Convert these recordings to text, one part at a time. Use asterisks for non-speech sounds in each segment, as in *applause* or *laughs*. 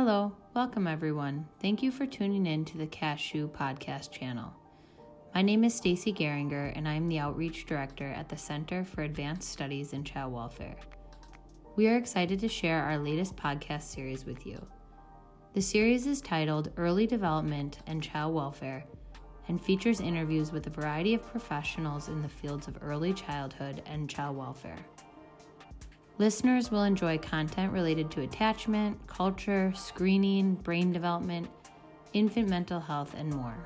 Hello, welcome everyone. Thank you for tuning in to the Cashew Podcast channel. My name is Stacy Geringer, and I am the Outreach Director at the Center for Advanced Studies in Child Welfare. We are excited to share our latest podcast series with you. The series is titled Early Development and Child Welfare and features interviews with a variety of professionals in the fields of early childhood and child welfare. Listeners will enjoy content related to attachment, culture, screening, brain development, infant mental health, and more.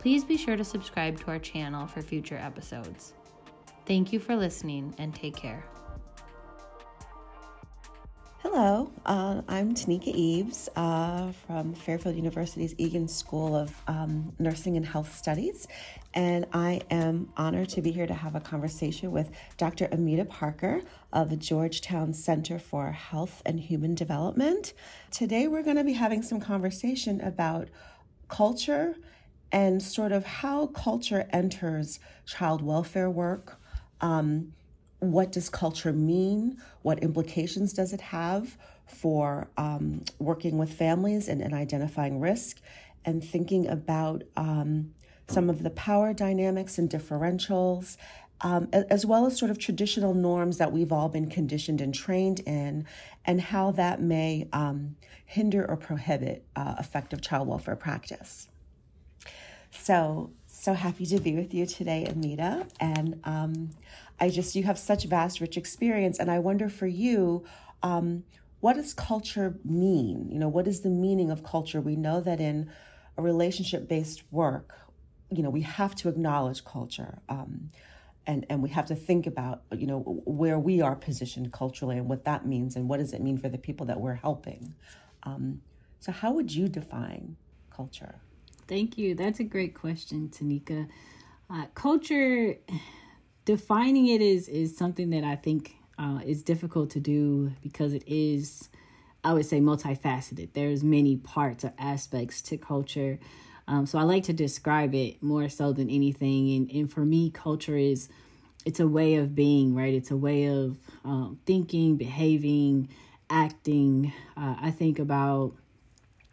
Please be sure to subscribe to our channel for future episodes. Thank you for listening and take care. Hello, uh, I'm Tanika Eaves uh, from Fairfield University's Egan School of um, Nursing and Health Studies, and I am honored to be here to have a conversation with Dr. Amita Parker of the Georgetown Center for Health and Human Development. Today, we're going to be having some conversation about culture and sort of how culture enters child welfare work. Um, what does culture mean? What implications does it have for um, working with families and, and, identifying risk and thinking about um, some of the power dynamics and differentials, um, as well as sort of traditional norms that we've all been conditioned and trained in, and how that may um, hinder or prohibit uh, effective child welfare practice. So, so happy to be with you today, Amita. And um, I just, you have such vast, rich experience. And I wonder for you, um, what does culture mean? You know, what is the meaning of culture? We know that in a relationship based work, you know, we have to acknowledge culture. Um, and, and we have to think about, you know, where we are positioned culturally and what that means and what does it mean for the people that we're helping. Um, so, how would you define culture? Thank you. That's a great question, Tanika. Uh, culture, defining it is is something that I think uh, is difficult to do because it is, I would say, multifaceted. There's many parts or aspects to culture. Um, so I like to describe it more so than anything. And and for me, culture is it's a way of being, right? It's a way of um, thinking, behaving, acting. Uh, I think about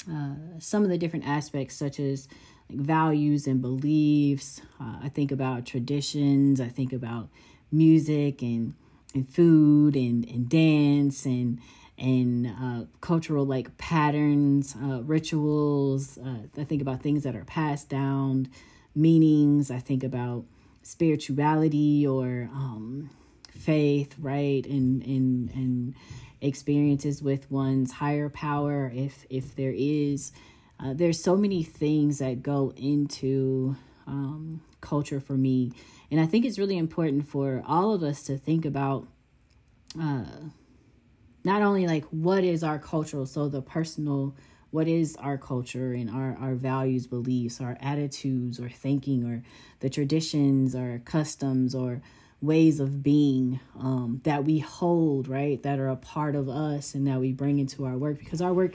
uh, some of the different aspects, such as values and beliefs. Uh, I think about traditions. I think about music and and food and and dance and and uh, cultural like patterns, uh, rituals. Uh, I think about things that are passed down, meanings. I think about spirituality or um, faith, right? And and and experiences with one's higher power if if there is uh, there's so many things that go into um, culture for me and i think it's really important for all of us to think about uh, not only like what is our cultural so the personal what is our culture and our, our values beliefs our attitudes or thinking or the traditions or customs or ways of being um, that we hold, right? That are a part of us and that we bring into our work because our work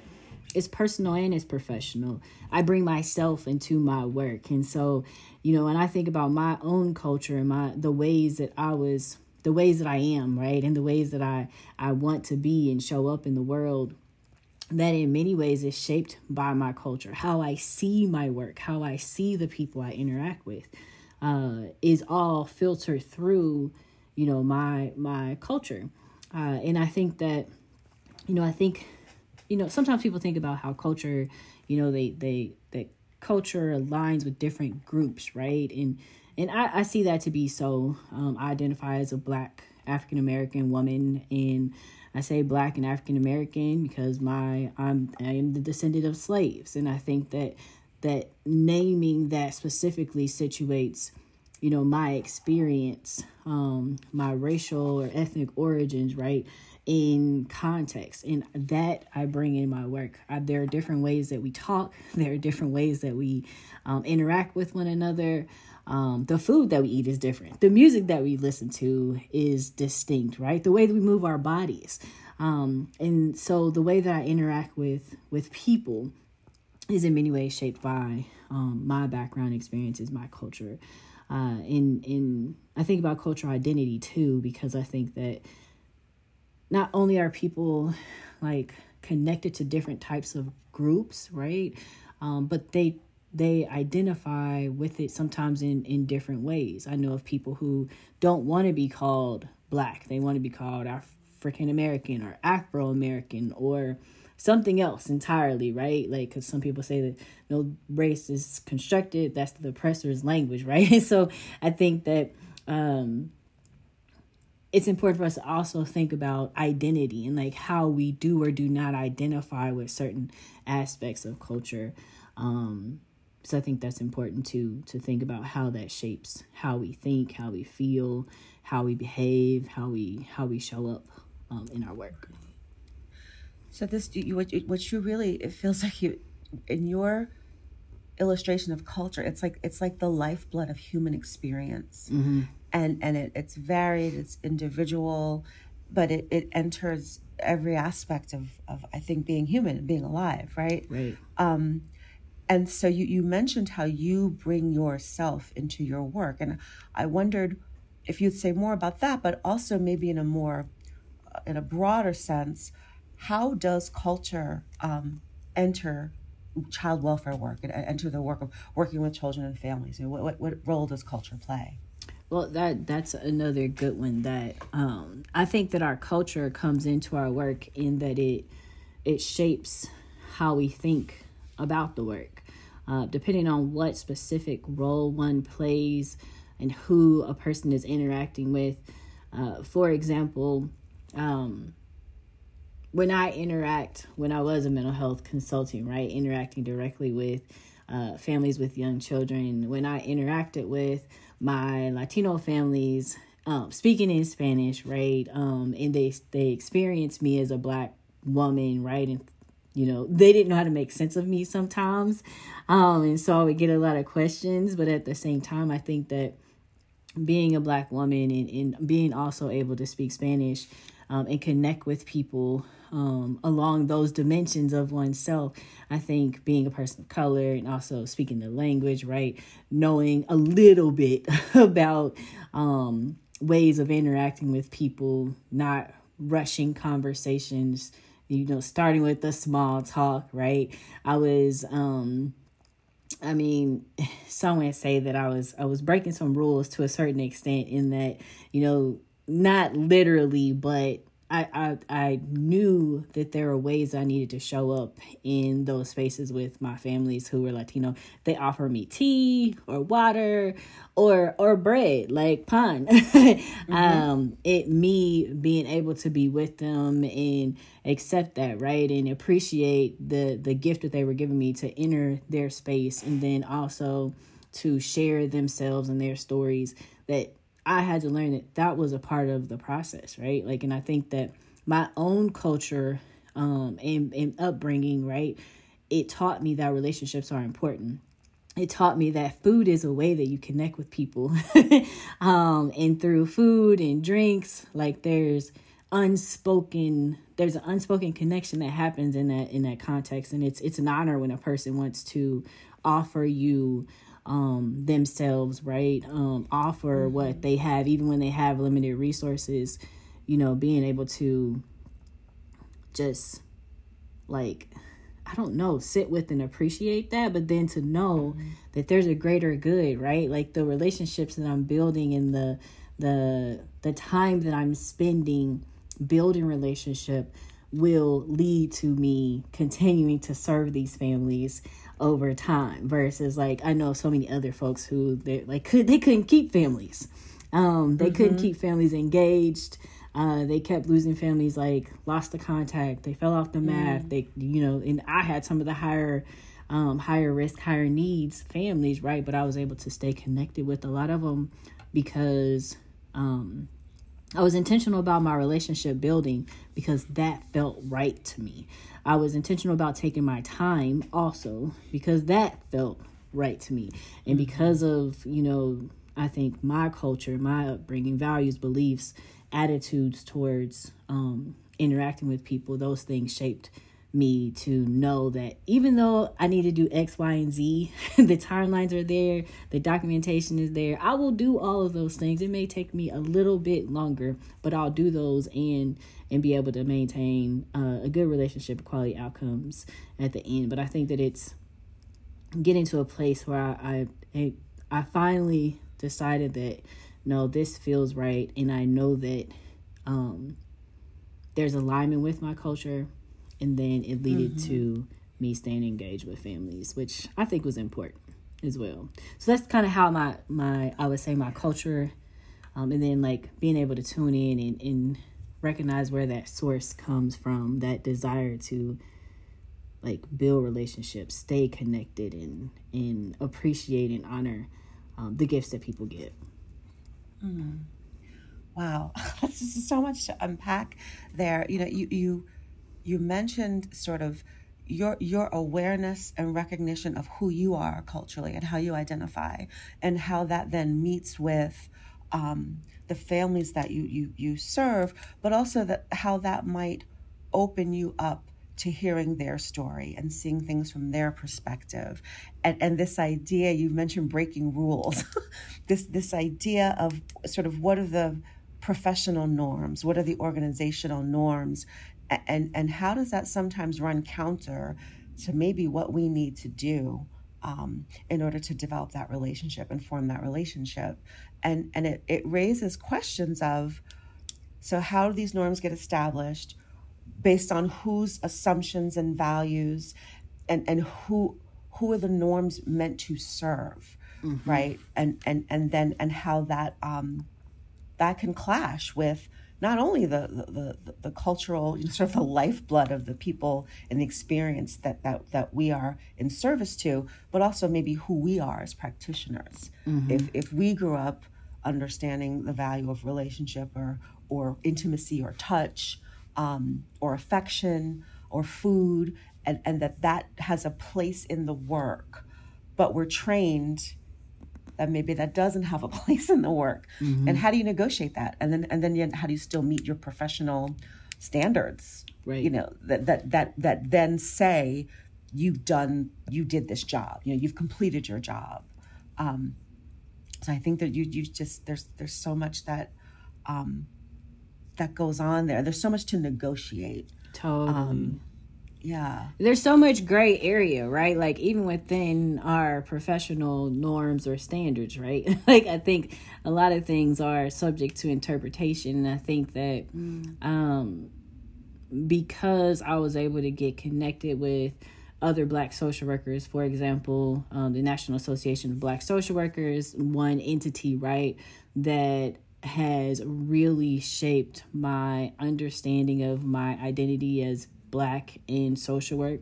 is personal and it's professional. I bring myself into my work. And so, you know, when I think about my own culture and my the ways that I was the ways that I am, right? And the ways that I I want to be and show up in the world that in many ways is shaped by my culture, how I see my work, how I see the people I interact with uh, is all filtered through, you know, my my culture, uh, and I think that, you know, I think, you know, sometimes people think about how culture, you know, they they that culture aligns with different groups, right? And and I, I see that to be so. Um, I identify as a black African American woman, and I say black and African American because my I'm I am the descendant of slaves, and I think that that naming that specifically situates you know my experience um my racial or ethnic origins right in context and that i bring in my work. I, there are different ways that we talk *laughs* there are different ways that we um, interact with one another. Um, the food that we eat is different. The music that we listen to is distinct right? The way that we move our bodies. Um, and so the way that i interact with with people is in many ways shaped by um, my background experiences, my culture. Uh, in in I think about cultural identity too, because I think that not only are people like connected to different types of groups, right? Um, but they they identify with it sometimes in in different ways. I know of people who don't want to be called black; they want to be called African American or Afro American or something else entirely, right? Like, because some people say that no race is constructed, that's the oppressor's language, *laughs* right? so I think that um, it's important for us to also think about identity and like how we do or do not identify with certain aspects of culture. Um, so I think that's important to to think about how that shapes how we think, how we feel, how we behave, how we how we show up um, in our work. So this, you, what, what you really, it feels *laughs* like you, in your illustration of culture, it's like it's like the lifeblood of human experience, mm-hmm. And and it, it's varied, it's individual, but it it enters every aspect of of I think being human and being alive, right? Right. Um, and so you you mentioned how you bring yourself into your work, and I wondered if you'd say more about that, but also maybe in a more in a broader sense how does culture um, enter child welfare work and enter the work of working with children and families? what, what, what role does culture play? Well, that that's another good one. That um, I think that our culture comes into our work in that it it shapes how we think about the work, uh, depending on what specific role one plays and who a person is interacting with. Uh, for example, um, when I interact, when I was a mental health consultant, right, interacting directly with uh, families with young children, when I interacted with my Latino families, um, speaking in Spanish, right, um, and they they experienced me as a black woman, right, and you know they didn't know how to make sense of me sometimes, um, and so I would get a lot of questions, but at the same time, I think that being a black woman and, and being also able to speak Spanish um, and connect with people um, along those dimensions of oneself. I think being a person of color and also speaking the language, right? Knowing a little bit *laughs* about um, ways of interacting with people, not rushing conversations, you know, starting with the small talk, right? I was, um, I mean, *sighs* some would say that I was I was breaking some rules to a certain extent in that, you know, not literally, but I, I I knew that there were ways I needed to show up in those spaces with my families who were Latino. They offer me tea or water or or bread, like pan. *laughs* mm-hmm. Um, it me being able to be with them and accept that, right? And appreciate the the gift that they were giving me to enter their space and then also to share themselves and their stories that I had to learn that that was a part of the process, right? Like, and I think that my own culture um, and, and upbringing, right, it taught me that relationships are important. It taught me that food is a way that you connect with people. *laughs* um, and through food and drinks, like there's unspoken there's an unspoken connection that happens in that in that context and it's it's an honor when a person wants to offer you um, themselves, right? Um, offer mm-hmm. what they have, even when they have limited resources, you know, being able to just like, I don't know, sit with and appreciate that, but then to know mm-hmm. that there's a greater good, right? Like the relationships that I'm building and the, the, the time that I'm spending building relationship will lead to me continuing to serve these families over time versus like I know so many other folks who they like could they couldn't keep families. Um, they mm-hmm. couldn't keep families engaged. Uh, they kept losing families like lost the contact. They fell off the map. Mm. They you know, and I had some of the higher um, higher risk, higher needs families, right? But I was able to stay connected with a lot of them because um, I was intentional about my relationship building because that felt right to me. I was intentional about taking my time also because that felt right to me. And mm-hmm. because of, you know, I think my culture, my upbringing, values, beliefs, attitudes towards um, interacting with people, those things shaped me to know that even though I need to do X, Y, and Z, *laughs* the timelines are there, the documentation is there. I will do all of those things. It may take me a little bit longer, but I'll do those and and be able to maintain uh, a good relationship, quality outcomes at the end. But I think that it's getting to a place where I I, I finally decided that no, this feels right, and I know that um, there's alignment with my culture and then it led mm-hmm. to me staying engaged with families which i think was important as well so that's kind of how my my i would say my culture um, and then like being able to tune in and, and recognize where that source comes from that desire to like build relationships stay connected and and appreciate and honor um, the gifts that people give mm. wow *laughs* this is so much to unpack there you know you you you mentioned sort of your your awareness and recognition of who you are culturally and how you identify and how that then meets with um, the families that you you you serve but also that how that might open you up to hearing their story and seeing things from their perspective. And and this idea you mentioned breaking rules. *laughs* This this idea of sort of what are the professional norms? What are the organizational norms and and how does that sometimes run counter to maybe what we need to do um, in order to develop that relationship and form that relationship and and it, it raises questions of so how do these norms get established based on whose assumptions and values and and who who are the norms meant to serve mm-hmm. right and and and then and how that um that can clash with not only the the, the, the cultural you *laughs* know, sort of the lifeblood of the people and the experience that, that that we are in service to, but also maybe who we are as practitioners. Mm-hmm. If if we grew up understanding the value of relationship or or intimacy or touch um, or affection or food, and, and that that has a place in the work, but we're trained that maybe that doesn't have a *laughs* place in the work. Mm-hmm. and how do you negotiate that? And then and then how do you still meet your professional standards? Right. You know that that that that then say you've done you did this job. You know you've completed your job. Um so i think that you you just there's there's so much that um that goes on there. There's so much to negotiate. Totally. um, yeah. There's so much gray area right? Like even within our professional norms or standards right? *laughs* Like i think a lot of things are subject to interpretation and i think that mm. um because i was able to get connected with other black social workers for example um, the national association of black social workers one entity right that has really shaped my understanding of my identity as black in social work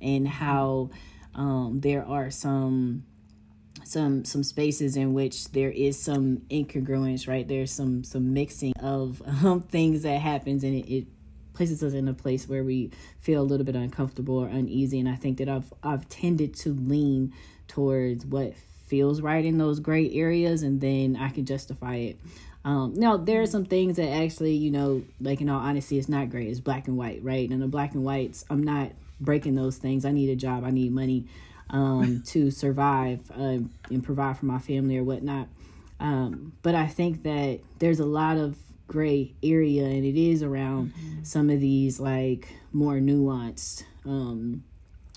and how um, there are some some some spaces in which there is some incongruence right? There's some some mixing of um, *laughs* things that happens and it, it places us in a place where we feel a little bit uncomfortable or uneasy. And i think that i've i've tended to lean towards what feels right in those gray areas and then i can justify it um, now there are some things that actually, you know, like in all honesty, it's not great. It's black and white, right? And the black and whites, I'm not breaking those things. I need a job. I need money um, *laughs* to survive uh, and provide for my family or whatnot. Um, but I think that there's a lot of gray area, and it is around mm-hmm. some of these like more nuanced um,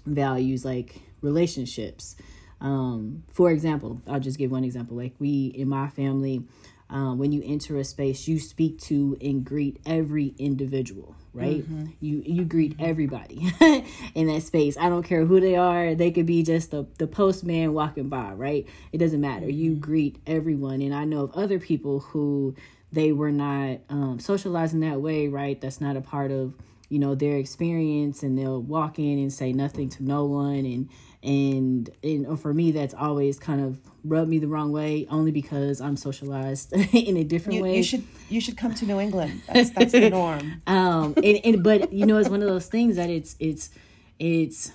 values, like relationships. Um, for example, I'll just give one example. Like we in my family, um, when you enter a space you speak to and greet every individual right? Mm-hmm. you you greet everybody *laughs* in that space. I don't care who they are. They could be just the, the postman walking by right? It doesn't matter. Mm-hmm. you greet everyone. And i know of other people who they were not um, socializing that way right? That's not a part of you know their experience. And they'll walk in and say nothing to no one. And and and for me that's always kind of rubbed me the wrong way only because I'm socialized *laughs* in a different you, way. You should you should come to New England. That's that's the norm. *laughs* um and, and but you know it's one of those things that it's it's it's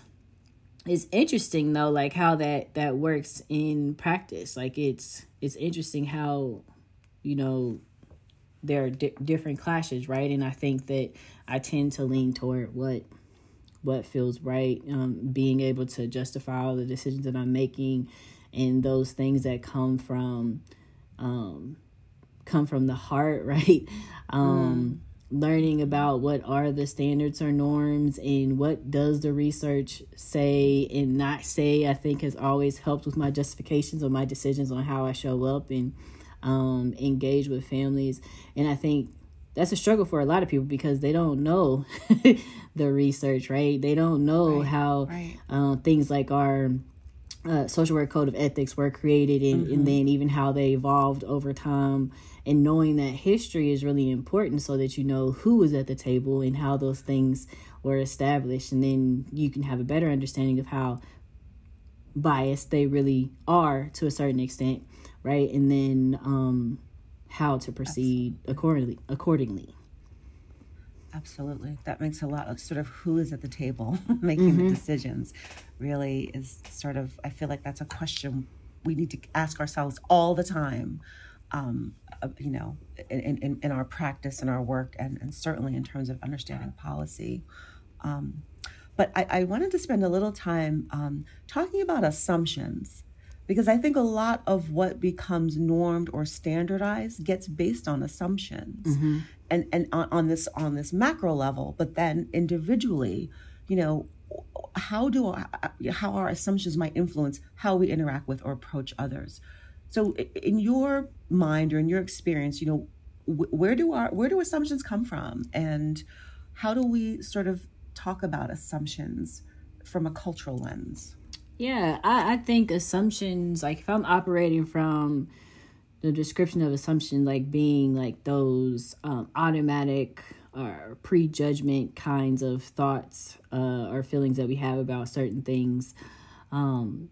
it's interesting though like how that that works in practice. Like it's it's interesting how you know there are di- different clashes, right? And I think that I tend to lean toward what what feels right, um, being able to justify all the decisions that I'm making, and those things that come from um, come from the heart, *laughs* right? Um, mm learning about what are the standards or norms and what does the research say and not say i think has always helped with my justifications or my decisions on how i show up and um, engage with families and i think that's a struggle for a lot of people because they don't know *laughs* the research right they don't know right, how right. Uh, things like our uh, social work code of ethics were created and, mm-hmm. and then even how they evolved over time and knowing that history is really important so that you know who was at the table and how those things were established and then you can have a better understanding of how biased they really are to a certain extent right and then um how to proceed Absolutely. accordingly accordingly Absolutely. That makes a lot of sort of who is at the table *laughs* making mm-hmm. the decisions really is sort of, I feel like that's a question we need to ask ourselves all the time um, uh, you know, in, in, in, our practice and our work, and, and certainly in terms of understanding policy. Um, but I, I, wanted to spend a little time um, talking about assumptions because I think a lot of what becomes normed or standardized gets based on assumptions, mm-hmm. and and on, on this on this macro level. But then individually, you know, how do how our assumptions might influence how we interact with or approach others. So, in your mind or in your experience, you know, where do our where do assumptions come from, and how do we sort of talk about assumptions from a cultural lens? Yeah, I, I think assumptions, like if I'm operating from the description of assumption, like being like those um, automatic or prejudgment kinds of thoughts uh, or feelings that we have about certain things. Um,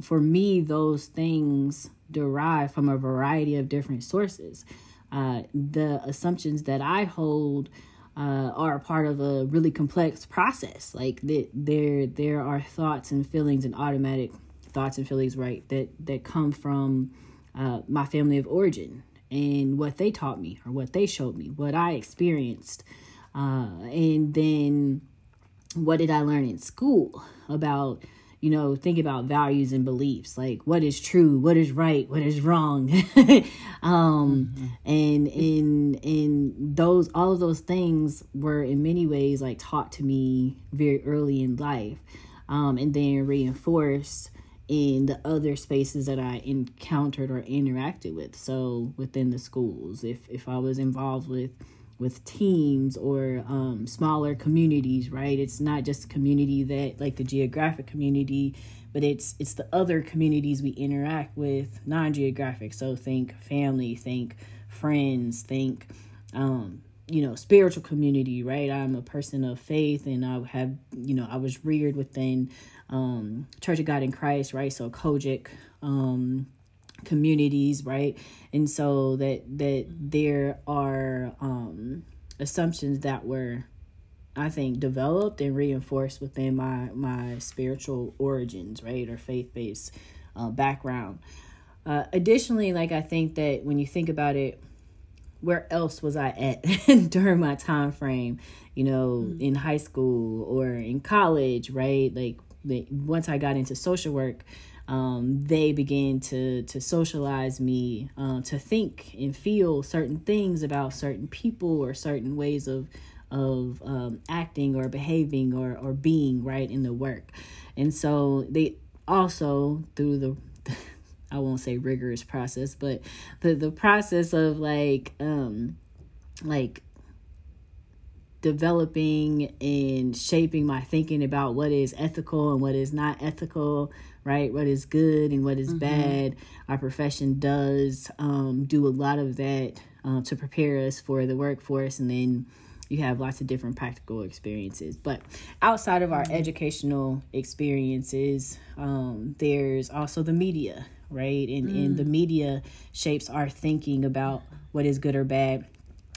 for me, those things derive from a variety of different sources. Uh, the assumptions that I hold uh, are part of a really complex process. Like that, there there are thoughts and feelings and automatic thoughts and feelings, right? That that come from uh, my family of origin and what they taught me or what they showed me, what I experienced, uh, and then what did I learn in school about you know, think about values and beliefs, like what is true, what is right, what is wrong. *laughs* um mm-hmm. and in in those all of those things were in many ways like taught to me very early in life. Um and then reinforced in the other spaces that I encountered or interacted with. So within the schools, if if I was involved with with teams or um, smaller communities right? It's not just community that like the geographic community but it's it's the other communities we interact with non-geographic. So think family think friends think um, you know spiritual community right? I'm a person of faith and i have you know i was reared within um, church of god in christ right? So COGIC um, communities right? And so that that there are um assumptions that were i think developed and reinforced within my my spiritual origins right? Or faith-based uh, background. Uh, additionally like i think that when you think about it where else was i at *laughs* during my time frame you know mm-hmm. in high school or in college right? Like once i got into social work um, they began to to socialize me uh, to think and feel certain things about certain people or certain ways of of um, acting or behaving or or being right in the work, and so they also through the *laughs* I won't say rigorous process, but the the process of like um like developing and shaping my thinking about what is ethical and what is not ethical right? What is good and what is mm-hmm. bad. Our profession does um, do a lot of that uh, to prepare us for the workforce, and then you have lots of different practical experiences. But outside of our mm-hmm. educational experiences, um, there's also the media, right? And, mm. and the media shapes our thinking about what is good or bad.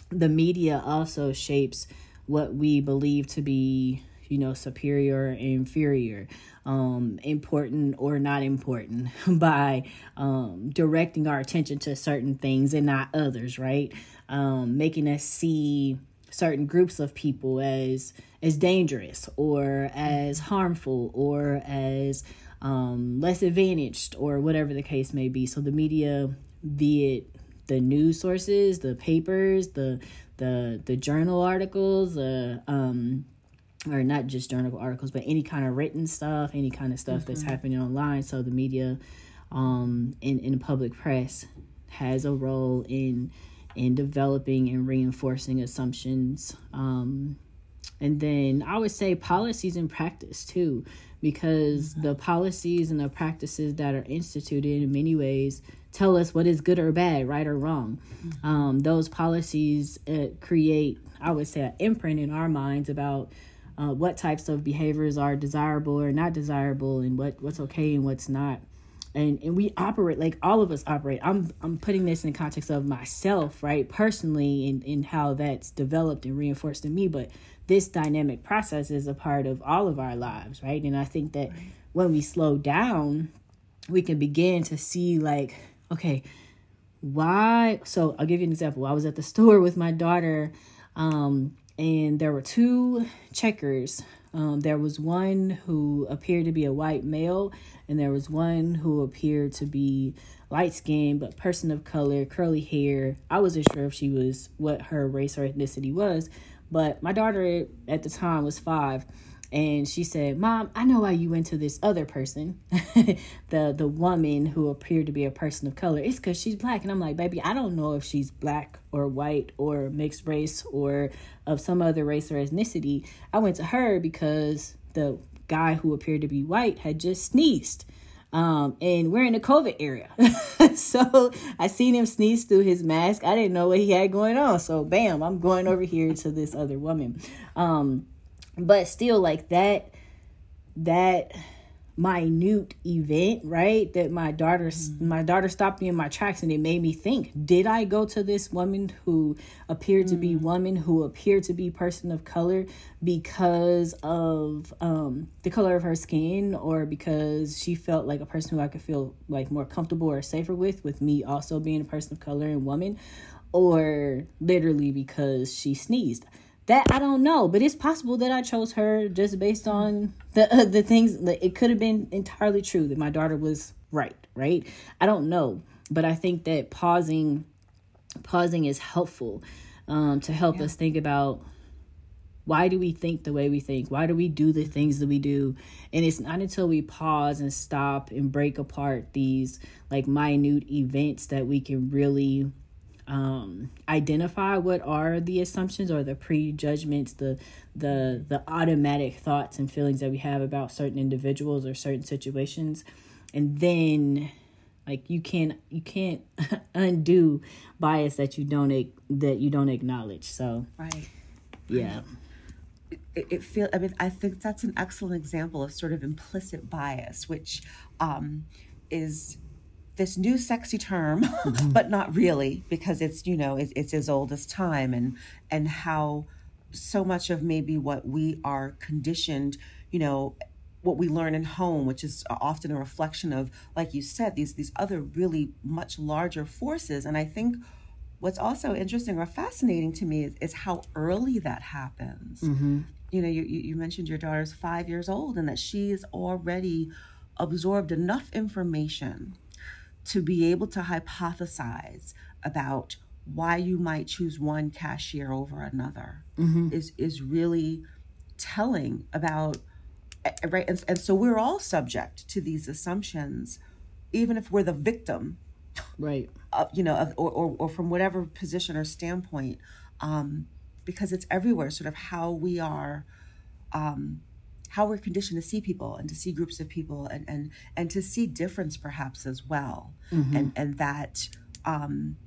The media also shapes what we believe to be you know superior or inferior um, important or not important *laughs* by um, directing our attention to certain things and not others right um, making us see certain groups of people as as dangerous or as harmful or as um, less advantaged or whatever the case may be. So the media, be it the news sources, the papers, the the the journal articles, uh, um, or not just journal articles, but any kind of written stuff, any kind of stuff mm-hmm. that's happening online. So the media, um, in in the public press, has a role in in developing and reinforcing assumptions. Um, and then I would say policies and practice too, because mm-hmm. the policies and the practices that are instituted in many ways tell us what is good or bad, right or wrong. Mm-hmm. Um, those policies uh, create, I would say, an imprint in our minds about uh, what types of behaviors are desirable or not desirable, and what what's okay and what's not. And and we operate like all of us operate. I'm I'm putting this in context of myself, right, personally, and in how that's developed and reinforced in me. But this dynamic process is a part of all of our lives, right? And I think that right. when we slow down, we can begin to see like okay, why? So I'll give you an example. I was at the store *laughs* with my daughter, um, and there were two checkers. Um, there was one who appeared to be a white male, and there was one who appeared to be light skinned but person of color, curly hair. I wasn't sure if she was what her race or ethnicity was, but my daughter at the time was five and she said, "Mom, I know why you went to this other person, *laughs* the the woman who appeared to be a person of color. It's because she's black." And I'm like, "Baby, I don't know if she's black or white or mixed race or of some other race or ethnicity. I went to her because the guy who appeared to be white had just sneezed." Um, and we're in the COVID area. *laughs* so I seen him sneeze through his mask. I didn't know what he had going on. So bam, I'm going over here to this other woman. Um, but still like that that minute event right that my daughter mm-hmm. my daughter stopped me in my tracks and it made me think did i go to this woman who appeared mm-hmm. to be mm. woman who appeared to be person of color because of um the color of her skin or because she felt like a person who i could feel like more comfortable or safer with with me also being a person of color and woman or literally because she sneezed that I don't know, but it's possible that I chose her just based on the uh, the things. That it could have been entirely true that my daughter was right, right? I don't know, but I think that pausing, pausing is helpful um, to help yeah. us think about why do we think the way we think why do we do the things that we do and it's not until we pause and stop and break apart these like minute events that we can really um, identify what are the assumptions or the prejudgments, the the the automatic thoughts and feelings that we have about certain individuals or certain situations, and then like you can't you can't *laughs* undo bias that you don't that you don't acknowledge. So right, yeah. It, it feel I mean I think that's an excellent example of sort of implicit bias, which um, is this new sexy term, mm-hmm. *laughs* but not really because it's you know it, it's as old as time and and how so much of maybe what we are conditioned, you know, what we learn in home, which is often a reflection of, like you said, these these other really much larger forces. And I think what's also interesting or fascinating to me is, is how early that happens. Mm-hmm. You know, you, you mentioned your daughter's five years old and that she has already absorbed enough information to be able to hypothesize about why you might choose one cashier over another mm-hmm. is is really telling about eh, right and, and so we're all subject to these assumptions even if we're the victim right of, you know of, or, or, or from whatever position or standpoint um, because it's everywhere sort of how we are um, how we're conditioned to see people and to see groups of people and and and to see difference perhaps as well. Mm-hmm. and and that um,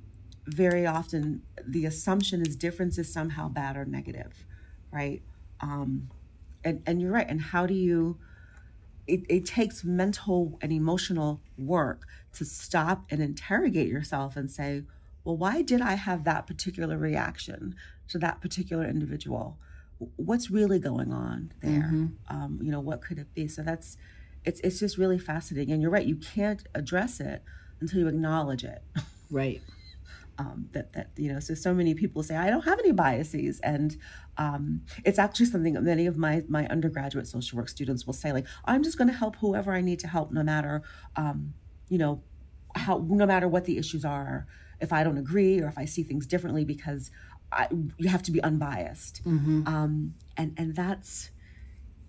very often the assumption is difference is somehow bad or negative right? Um, and and you're right. And how do you it, it takes mental and emotional work to stop and interrogate yourself and say well why did i have that particular reaction to that particular individual what's really going on there? Mm-hmm. um, you know what could it be? So that's it's it's just really fascinating. And you're right you can't address it until you acknowledge it. *laughs* Right. Um, that that you know so so many people say i don't have any biases. And um, it's actually something that many of my my undergraduate social work students will say like i'm just going to help whoever i need to help no matter um, you know how no matter what the issues are. If i don't agree or if i see things differently because I, you have to be unbiased Mm-hmm. um, and and that's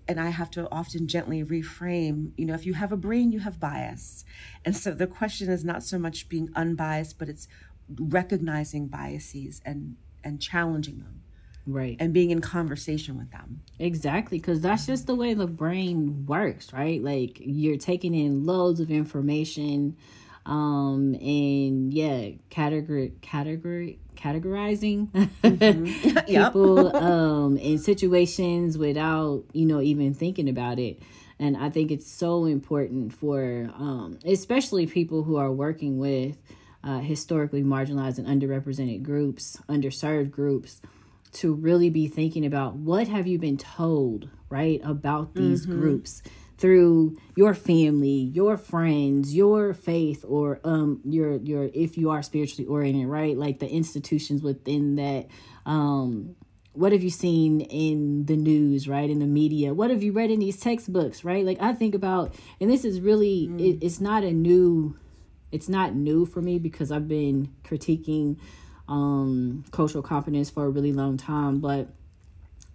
and I have to often gently reframe, you know, if you have a brain, you have bias. And so the question is not so much being unbiased, but it's recognizing biases and and challenging them right and being in conversation with them. Exactly, because that's just the way the brain works, right? Like you're taking in loads of information, um, and yeah, category, category, categorizing *laughs* Yep. people, um, in situations without you know even thinking about it. And I think it's so important for, um, especially people who are working with uh, historically marginalized and underrepresented groups, underserved groups, to really be thinking about what have you been told right about these groups through your family your friends your faith or um your your if you are spiritually oriented right? Like the institutions within that um what have you seen in the news right? In the media? What have you read in these textbooks right? Like i think about and this is really it, it's not a new it's not new for me because i've been critiquing um cultural competence for a really long time but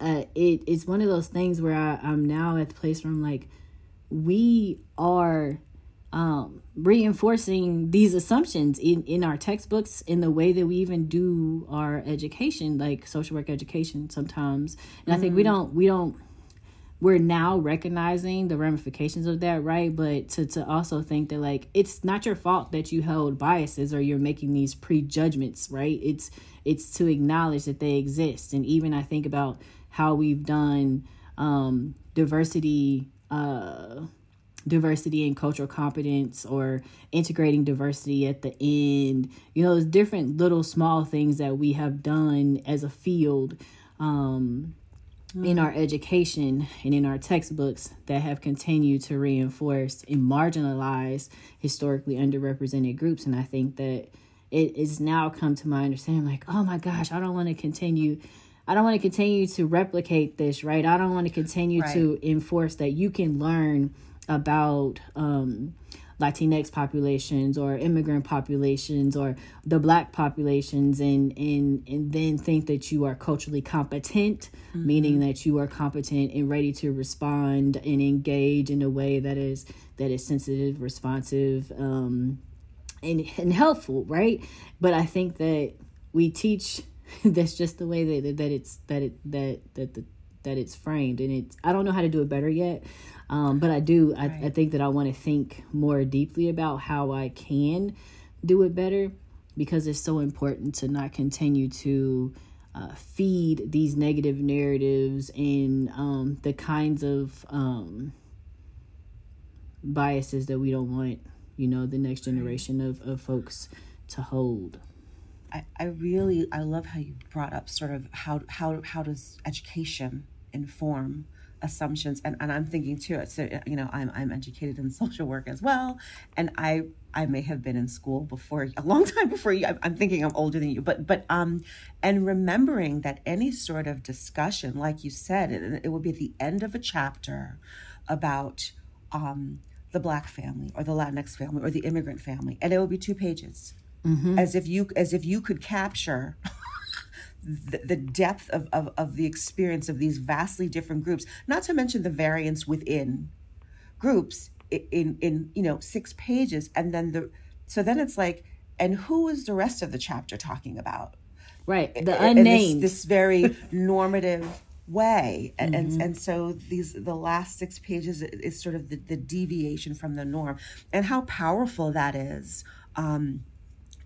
uh it it's one of those things where I, i'm now at the place where i'm like we are um reinforcing these assumptions in in our textbooks in the way that we even do our education like social work education sometimes. And i think we don't we don't we're now recognizing the ramifications of that right? But to, to also think that like it's not your fault that you held biases or you're making these prejudgments right? It's it's to acknowledge that they exist. And even i think about how we've done um diversity uh diversity and cultural competence or integrating diversity at the end you know there's different little small things that we have done as a field um in our education and in our textbooks that have continued to reinforce and marginalize historically underrepresented groups. And I think that it is now come to my understanding like, oh my gosh, I don't want to continue. I don't want to continue to replicate this, right? I don't want to continue to enforce that you can learn about um, Latinx populations or immigrant populations or the black populations and and and then think that you are culturally competent meaning that you are competent and ready to respond and engage in a way that is that is sensitive responsive um and and helpful right? But i think that we teach *laughs* that's just the way that that it's that it that that the that it's framed. And it's i don't know how to do it better yet. Um, but i do I, I think that i want to think more deeply about how i can do it better because it's so important to not continue to uh, feed these negative narratives and um, the kinds of um, biases that we don't want you know the next generation of, of folks to hold I, really I love how you brought up sort of how how how does education inform assumptions? And, and I'm thinking too so you know I'm I'm educated in *laughs* social work as well. And I I may have been in school before a long *laughs* time before you I'm, I'm thinking I'm older than you but but um and remembering that any sort of discussion like you said it, it would be the end of a chapter about um the black family or the Latinx family or the immigrant family and it would be two pages as if you as if you could capture *laughs* the, the depth of, of, of the experience of these vastly different groups not to mention the variance within groups i- in in you know six pages. And then the so then it's like and who is the rest of the chapter talking about? Right the in this- unnamed. this, very *laughs* normative way. And, and and so these the last six pages is is sort of the, the deviation from the norm. And how powerful that is um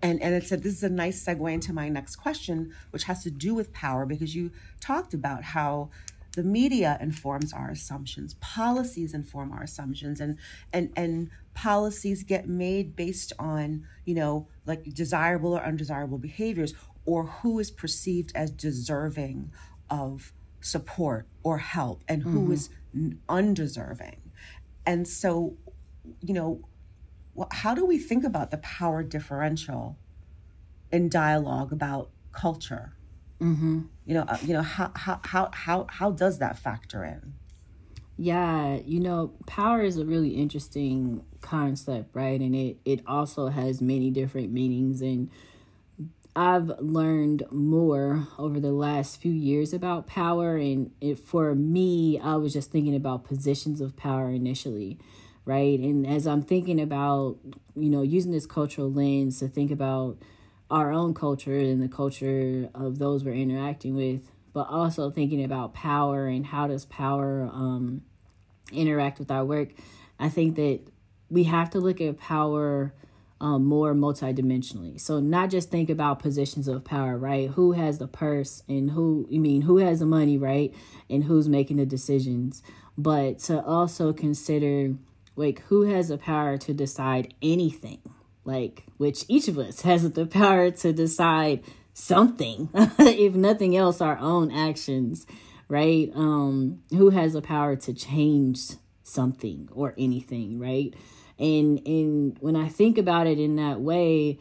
and and it said this is a nice segue into my next question which has to do with power because you talked about how the media informs our assumptions policies inform our assumptions and and and policies get made based on you know like desirable or undesirable behaviors or who is perceived as deserving of support or help and who mm-hmm. is n- undeserving. And so you know how do we think about the power differential in dialogue about culture? Mm-hmm. You know, uh, you know how how how how how does that factor in? Yeah, you know, power is a really interesting concept, right? And it it also has many different meanings and I've learned more over the last few years about power and it, for me, I was just thinking about positions of power initially, right? And as I'm thinking about, you know, using this cultural lens to think about our own culture and the culture of those we're interacting with, but also thinking about power and how does power um interact with our work, I think that we have to look at power um, more multidimensionally. So not just think about positions of power, right? Who has the purse and who you mean who has the money, right? And who's making the decisions, but to also consider like who has the power to decide anything, like which each of us *laughs* has the power to decide something, *laughs* if nothing else, our own actions right? Um, who has the power to change something or anything, right? And and when I think about it in that way,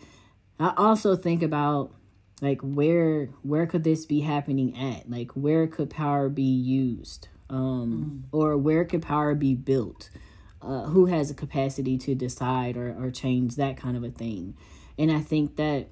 I also think about like where where could this be happening at? Like where could power be used? Um, mm. or where could power be built? Uh, who has a capacity to decide or, or change that kind of a thing? And I think that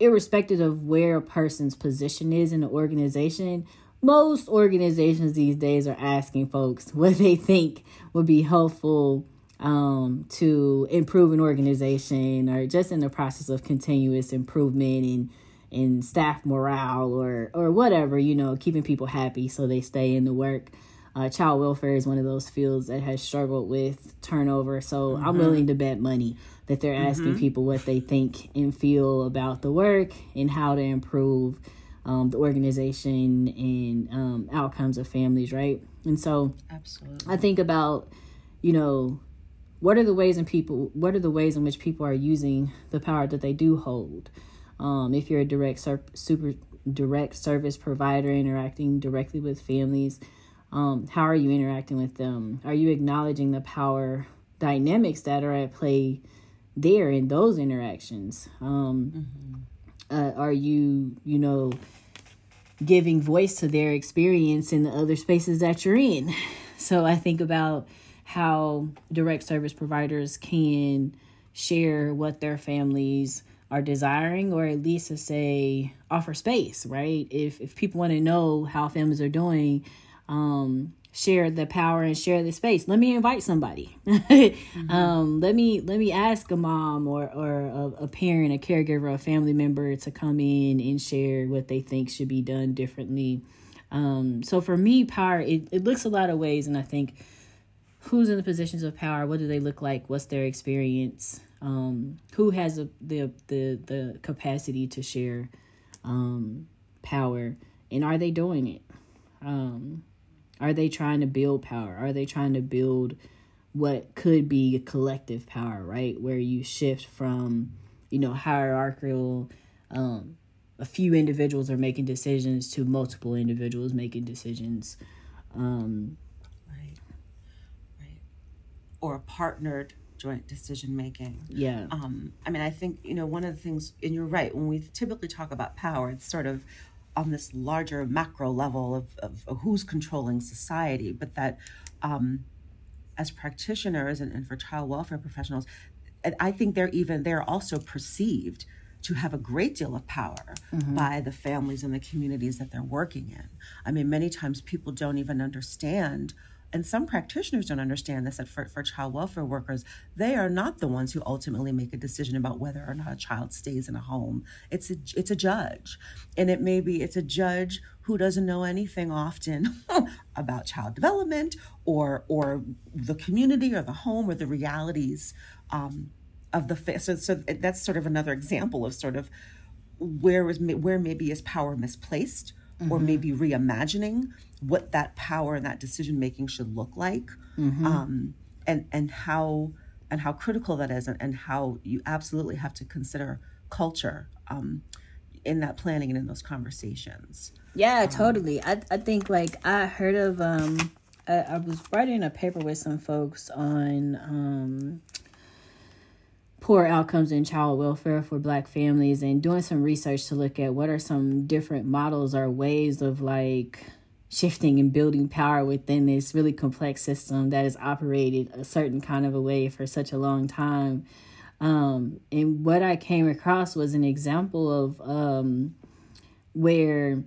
irrespective of where a person's position is in the organization, most organizations these days are asking folks *laughs* what they think would be helpful um, to improve an organization or just in the process of continuous improvement and in staff morale or or whatever you know keeping people happy so they stay in the work uh, child welfare is one of those fields that has struggled with turnover so mm-hmm. i'm willing to bet money that they're asking mm-hmm. people what they think and feel about the work and how to improve um, the organization and um, outcomes of families, right? And so, absolutely, I think about, you know, what are the ways in people, what are the ways in which people are using the power that they do hold? Um, if you're a direct super direct service provider interacting directly with families, um, how are you interacting with them? Are you acknowledging the power dynamics that are at play there in those interactions um mm-hmm. uh, are you you know giving voice to their experience in the other spaces that you're in *laughs* so i think about how direct service providers can share what their families are desiring or at least to say offer space right if if people want to know how families are doing um share the power and share the space. Let me invite somebody. *laughs* Mm-hmm. um, let me let me ask a mom or or a, a, parent a caregiver a family member to come in and share what they think should be done differently. Um, so for me power it, it looks a lot of ways and i think who's in the positions of power? What do they look like? What's their experience? Um, who has a, the the the capacity to share um, power? And are they doing it? Um, are they trying to build power? Are they trying to build what could be a collective power, right? Where you shift from, you know, hierarchical, um, a few individuals are making decisions to multiple individuals making decisions. Um, right. Right. Or a partnered joint decision making. Yeah. Um, I mean, I think, you know, one of the things, and you're right, when we typically talk about power, it's sort of on this larger macro level of, of, of who's controlling society, but that um, as practitioners and, and for child welfare professionals, I think they're even they're also perceived to have a great deal of power mm-hmm. by the families and the communities that they're working in. I mean, many times people don't even understand and some practitioners don't understand this that for, for child welfare workers they are not the ones who ultimately make a decision about whether or not a child stays in a home. It's a it's a judge. And it may be it's a judge who doesn't know anything often *laughs* about child development or or the community or the home or the realities um, of the so so that's sort of another example of sort of where is where maybe is power misplaced mm-hmm. or maybe reimagining what that power and that decision making should look like mm-hmm. um, and and how and how critical that is and, and, how you absolutely have to consider culture um, in that planning and in those conversations yeah um, totally I, I think like i heard of um I, I was writing a paper with some folks on um poor outcomes in child welfare for black families and doing some research to look at what are some different models or ways of like shifting and building power within this really complex system that has operated a certain kind of a way for such a long time. Um, and what i came across was an example of um, where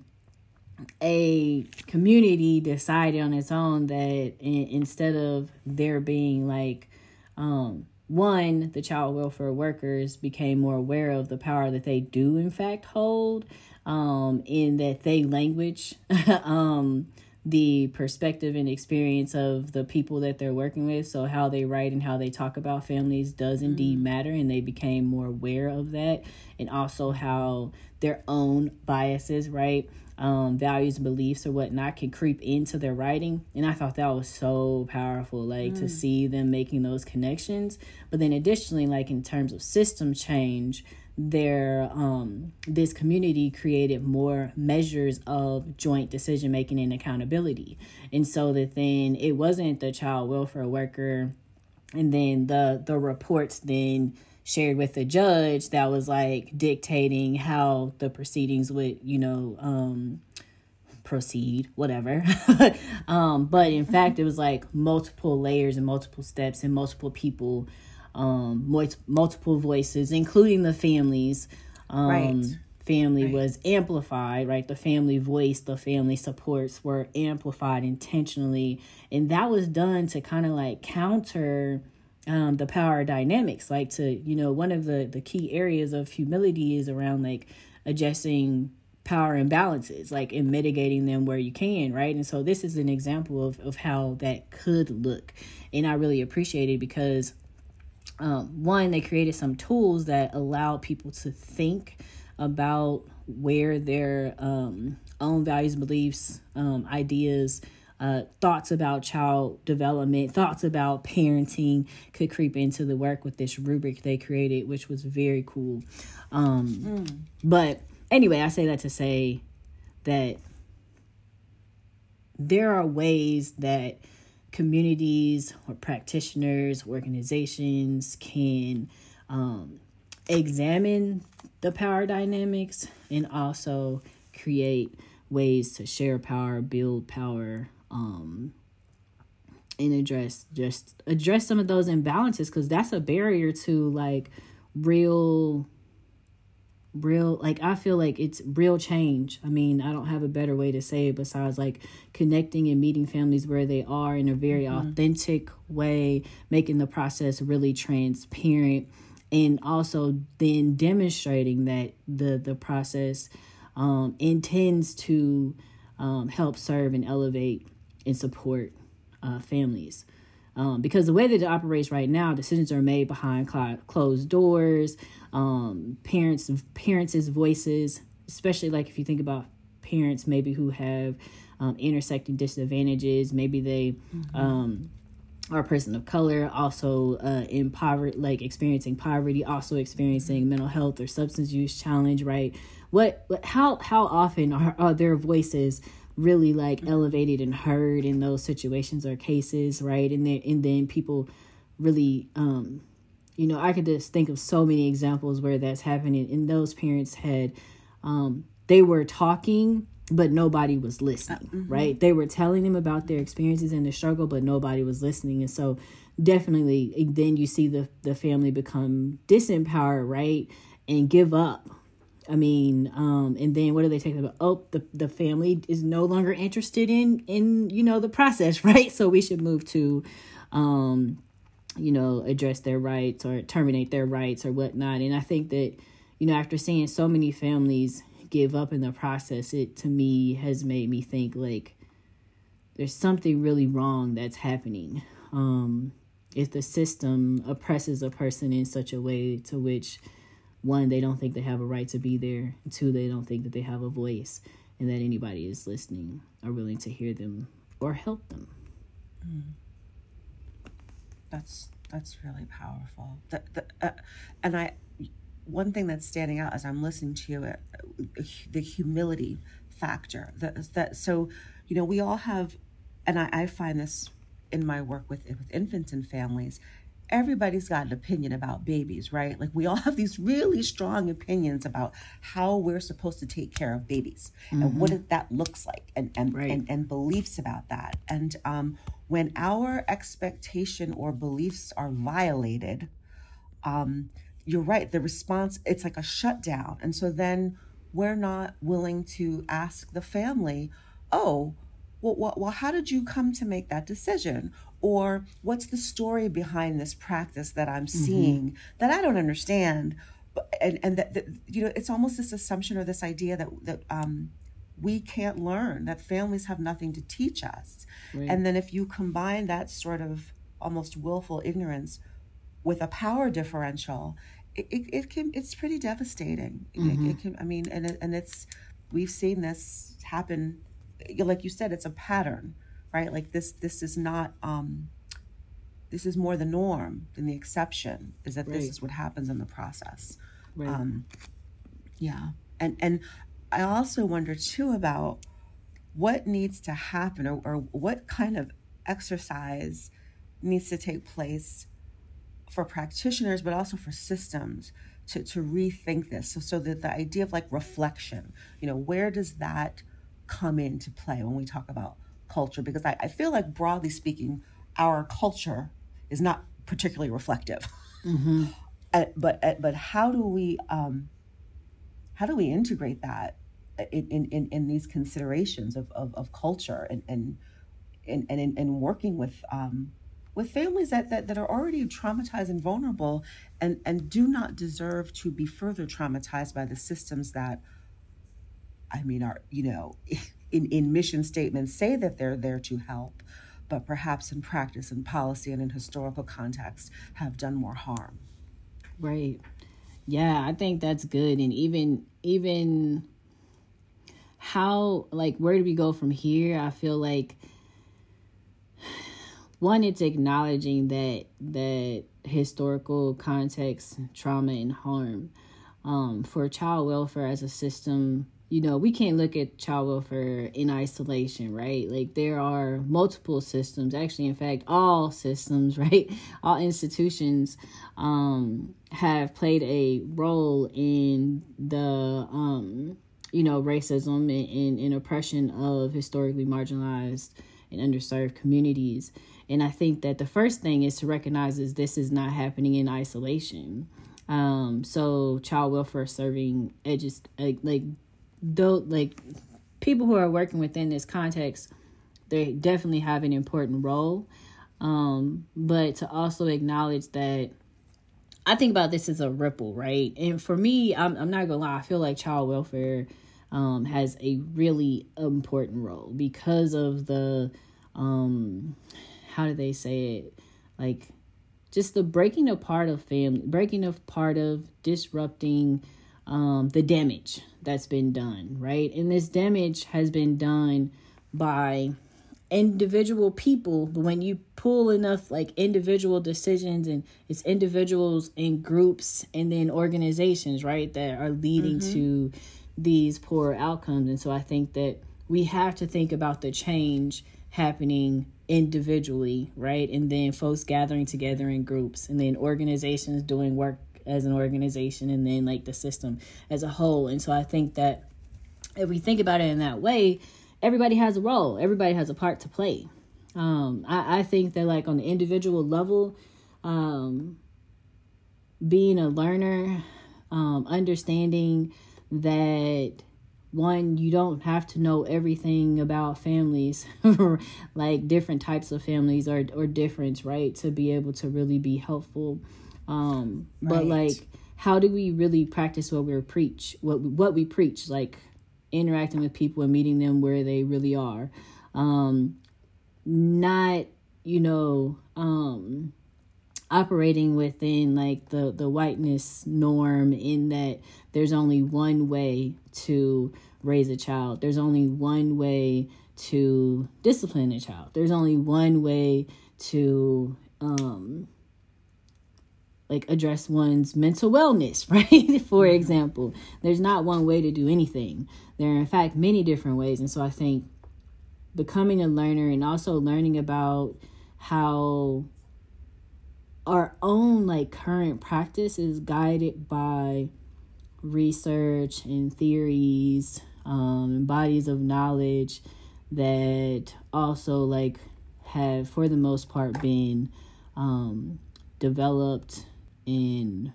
a community decided on its own that in, instead of there being like um, one, the child welfare workers became more aware of the power that they do in fact hold, um, in that they language *laughs* um, the perspective and experience of the people that they're working with. So how they write and how they talk about families does indeed mm. matter, and they became more aware of that, and also how their own biases, right? Um, values, beliefs, or whatnot can creep into their writing. And I thought that was so powerful, like mm. to see them making those connections. But then additionally, like in terms of system change, their um this community created more measures of joint decision making and accountability and so that then it wasn't the child welfare worker and then the the reports then shared with the judge that was like dictating how the proceedings would, you know, um, proceed, whatever. *laughs* um, but in *laughs* fact, it was like multiple layers and multiple steps and multiple people, um, multiple voices, including the families. Um, right. Family right. was amplified, right? The family voice, the family supports were amplified intentionally. And that was done to kind of like counter um, the power dynamics like to you know one of the the key areas of humility is around like adjusting power imbalances like in mitigating them where you can right? And so this is an example of, of how that could look. And i really appreciate it because um, one they created some tools that allow people to think about where their um, own values beliefs um, ideas uh, thoughts about child development, thoughts about parenting could creep into the work with this rubric they created, which was very cool. Um, mm. But anyway, I say that to say that there are ways that communities or practitioners, organizations can um, examine the power dynamics and also create ways to share power, build power, um and address just address some of those imbalances because that's a barrier to like real real like i feel like it's real change i mean i don't have a better way to say it besides like connecting and meeting families where they are in a very mm-hmm. authentic way making the process really transparent and also then demonstrating that the the process um intends to um help serve and elevate and support uh, families. Um, because the way that it operates right now, decisions are made behind cl- closed doors. Um, parents, parents' voices, especially like if you think about parents maybe who have um, intersecting disadvantages, maybe they mm-hmm. um, are a person of color, also uh, in poverty, like experiencing poverty, also experiencing mental health or substance use challenge. Right? What? what how? How often are, are their voices? Really like elevated and heard in those situations or cases, right? And then and then people really um you know, I could just think of so many examples where that's happening and those parents had um they were talking but nobody was listening, uh, mm-hmm. right? They were telling them about their experiences and the struggle, but nobody was listening. And so definitely then you see the the family become disempowered, right? And give up I mean, um, and then what are they talking about? Oh, the the family is no longer interested in in you know the process, *laughs* right? So we should move to, um, you know, address their rights or terminate their rights or whatnot. And I think that, you know, after seeing so many families give up in the process, it to me has made me think like there's something really wrong that's happening. Um, if the system oppresses a person in such a way to which one, they don't think they have a right to be there. Two, they don't think that they have a voice and that anybody is listening or willing to hear them or help them. Mm. That's that's really powerful. The, the, uh, and I, one thing that's standing out as I'm listening to you, uh, the humility factor. That that so, you know, we all have, and I, I find this in my work with with infants and families everybody's got an opinion about babies, right? Like we all have these really strong opinions about how we're supposed to take care of babies mm-hmm. and what that looks like and and, right. and, and beliefs about that. And um, when our expectation or beliefs are violated, um, you're right. The response it's like a shutdown, and so then we're not willing to ask the family, oh. Well, well, well, how did you come to make that decision? Or what's the story behind this practice that i'm mm-hmm. seeing mm-hmm. that i don't understand but, and and that, that, you know it's almost this assumption or this idea that that um, we can't learn that families have nothing to teach us right. and then if you combine that sort of almost willful ignorance with a power differential it, it, it can it's pretty devastating mm-hmm. it, it, can i mean and, it, and it's we've seen this happen like you said it's a pattern right? Like this this is not um this is more the norm than the exception is that right. this is what happens in the process. Right. Um yeah. And and I also wonder too about what needs to happen or, or what kind of exercise needs to take place for practitioners but also for systems to, to rethink this so so that the idea of like reflection you know where does that come into play when we talk about culture because I, I feel like broadly speaking, our culture is not particularly reflective. Mm-hmm. *laughs* uh, but uh, but how do we um, how do we integrate that in, in, in these considerations of, of, of culture and and and, and, and working with um, with families that, that, that are already traumatized and vulnerable and, and do not deserve to be further traumatized by the systems that I mean are you know *laughs* in, in mission statements say that they're there to help, but perhaps in practice and policy and in historical context have done more harm. Right. Yeah, I think that's good. And even even how like where do we go from here? I feel like one it's acknowledging that that historical context, trauma and harm um, for child welfare as a system you know, we can't look at child welfare in isolation, right? Like there are multiple systems, actually, in fact, all systems, *laughs* right? All institutions um, have played a role in the, um, you know, racism and, and, and oppression of historically marginalized and underserved communities. And I think that the first thing is to recognize is this is not happening in isolation. Um, so child welfare serving edges like, like though like people who are working within this context they definitely have an important role. Um but to also acknowledge that i think about this as a ripple right? And for me i'm, I'm not gonna lie i feel like child welfare um has a really important role because of the um how do they say it? Like just the breaking apart of family breaking apart of disrupting um the damage that's been done, right? And this damage has been done by individual people but when you pull enough like individual decisions and it's individuals and groups and then organizations right that are leading mm-hmm. to these poor outcomes and so i think that we have to think about the change happening individually right and then folks gathering together in groups and then organizations doing work as an organization and then like the system as a whole. And so I think that if we think about it in that way, everybody has a role, everybody has a part to play. Um, I, I think that like on the individual level, um, being a learner, um, understanding that one you don't have to know everything about families *laughs* like different types of families are or different right to be able to really be helpful um, right. But like, how do we really practice what we preach? What what we preach, like interacting with people and meeting them where they really are, um, not you know um, operating within like the the whiteness norm in that there's only one way to raise a child. There's only one way to discipline a child. There's only one way to um like address one's mental wellness, *laughs* right? For mm-hmm. example, there's not one way to do anything. There are in fact many different ways. And so I think becoming a learner and also learning about how our own like current practice is guided by research and theories um, and bodies of knowledge that also like have for the most part been um, developed and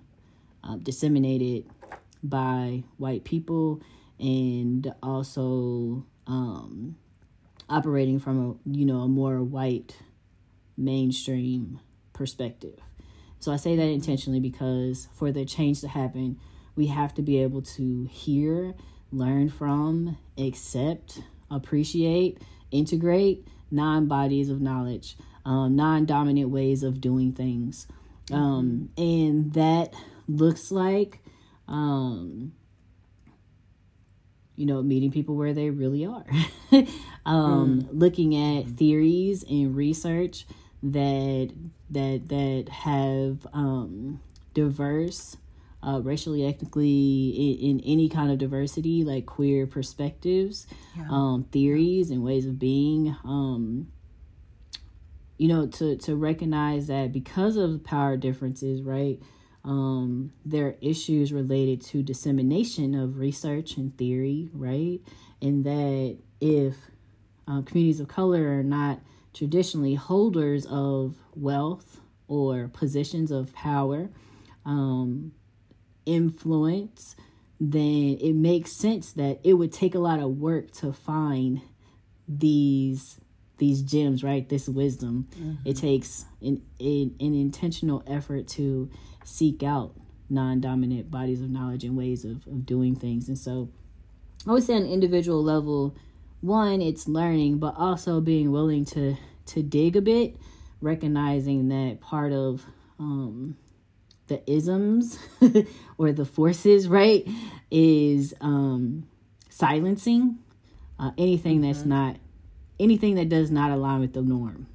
uh, disseminated by white people and also um, operating from a you know a more white mainstream perspective. So I say that intentionally because for the change to happen, we have to be able to hear, learn from, accept, appreciate, integrate non bodies of knowledge, um, non dominant ways of doing things. Um, and that looks like, um, you know, meeting people where they really are, *laughs* um, mm. looking at theories and research that that that have um, diverse, uh, racially, ethnically, in, in, any kind of diversity, like queer perspectives, yeah. um, theories, and ways of being. Um, you know, to to recognize that because of power differences, right? Um, there are issues related to dissemination of research and theory, right? And that if um, communities of color are not traditionally holders of wealth or positions of power, um, influence, then it makes sense that it would take a lot of work to find these these gems right this wisdom mm-hmm. it takes an, an, an intentional effort to seek out non-dominant bodies of knowledge and ways of, of doing things and so i would say on an individual level one it's learning but also being willing to to dig a bit recognizing that part of um the isms *laughs* or the forces right is um silencing uh, anything mm-hmm. that's not anything that does not align with the norm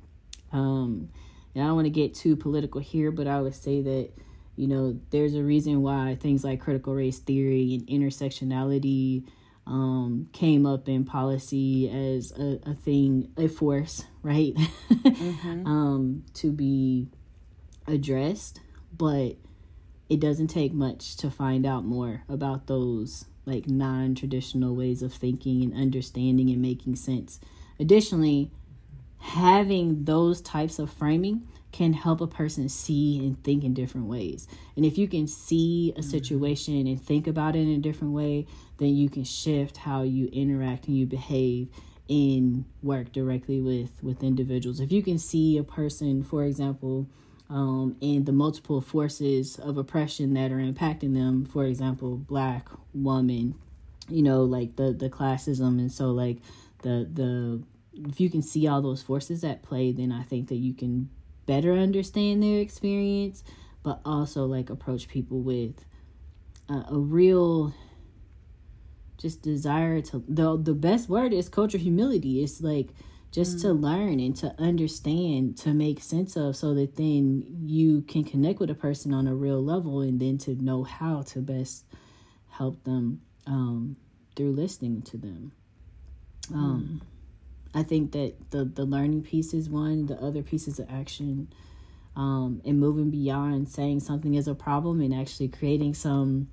um and i don't want to get too political here but i would say that you know there's a reason why things like critical race theory and intersectionality um, came up in policy as a, a thing, a force, *laughs* right? mm-hmm. um, to be addressed, but it doesn't take much to find out more about those like non traditional ways of thinking and understanding and making sense. Additionally, having those types of framing can help a person see and think in different ways. And if you can see a mm-hmm. situation and think about it in a different way, then you can shift how you interact and you behave in work directly with with individuals. If you can see a person, for example, um, and the multiple forces of oppression that are impacting them, for example, black woman, you know, like the the classism, and so like the the if you can see all those forces at play, then I think that you can better understand their experience, but also like approach people with a, a real just desire to the the best word is cultural humility. It's like just mm. to learn and to understand, to make sense of, so that then you can connect with a person on a real level, and then to know how to best help them um, through listening to them. Um, mm. I think that the the learning piece is one. The other pieces of action, um, and moving beyond saying something is a problem and actually creating some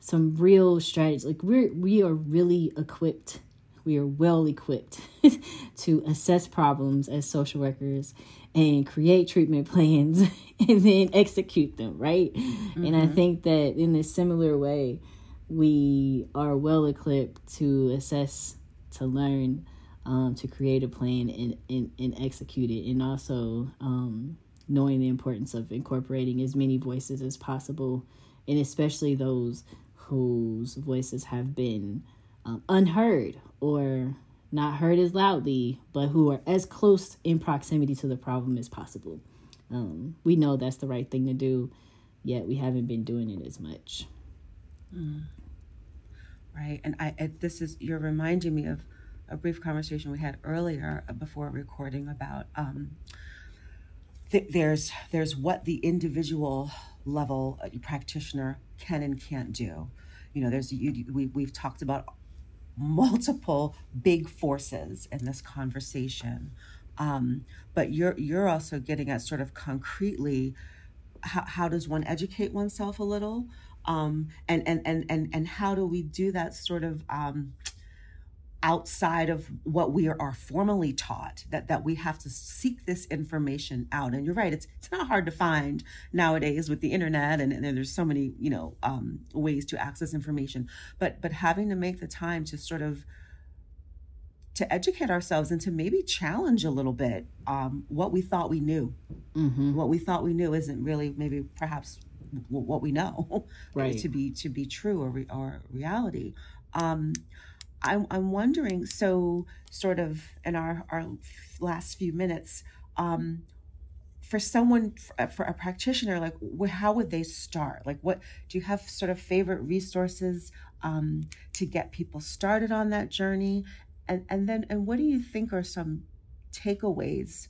some real strategies. Like we're we are really equipped. We are well equipped *laughs* to assess problems as social workers and create treatment *laughs* plans and then execute them, right? Mm-hmm. And I mm-hmm. think that in a similar way, we are well equipped to assess, to learn, um, to create a plan and, and, and execute it, and also um, knowing the importance of incorporating as many voices as possible, and especially those whose voices have been um, unheard or not heard as loudly, but who are as close in proximity to the problem as possible. Um, we know that's the right thing to do, yet we haven't been doing it as much. Mm. Right, and I, I this is you're reminding me of a brief conversation we had earlier uh, before recording about um, th- there's there's what the individual level uh, practitioner can and can't do. You know, there's you, we we've talked about multiple big forces in this conversation, um, but you're you're also getting at sort of concretely how, how does one educate oneself a little um, and, and and and and how do we do that sort of um, outside of what we are, are formally taught that that we have to seek this information out? And you're right it's it's not hard to find nowadays with the internet and, and there's so many you know um, ways to access information. But but having to make the time to sort of to educate ourselves and to maybe challenge a little bit um, what we thought we knew. Mm-hmm. what we thought we knew isn't really maybe perhaps what we know *laughs* right. to be to be true or, re, or reality um, I'm, I'm wondering, so sort of in our, our last few minutes, um, for someone, for, for a practitioner, like how would they start? Like what, do you have sort of favorite resources um, to get people started on that journey? And, and then, and what do you think are some takeaways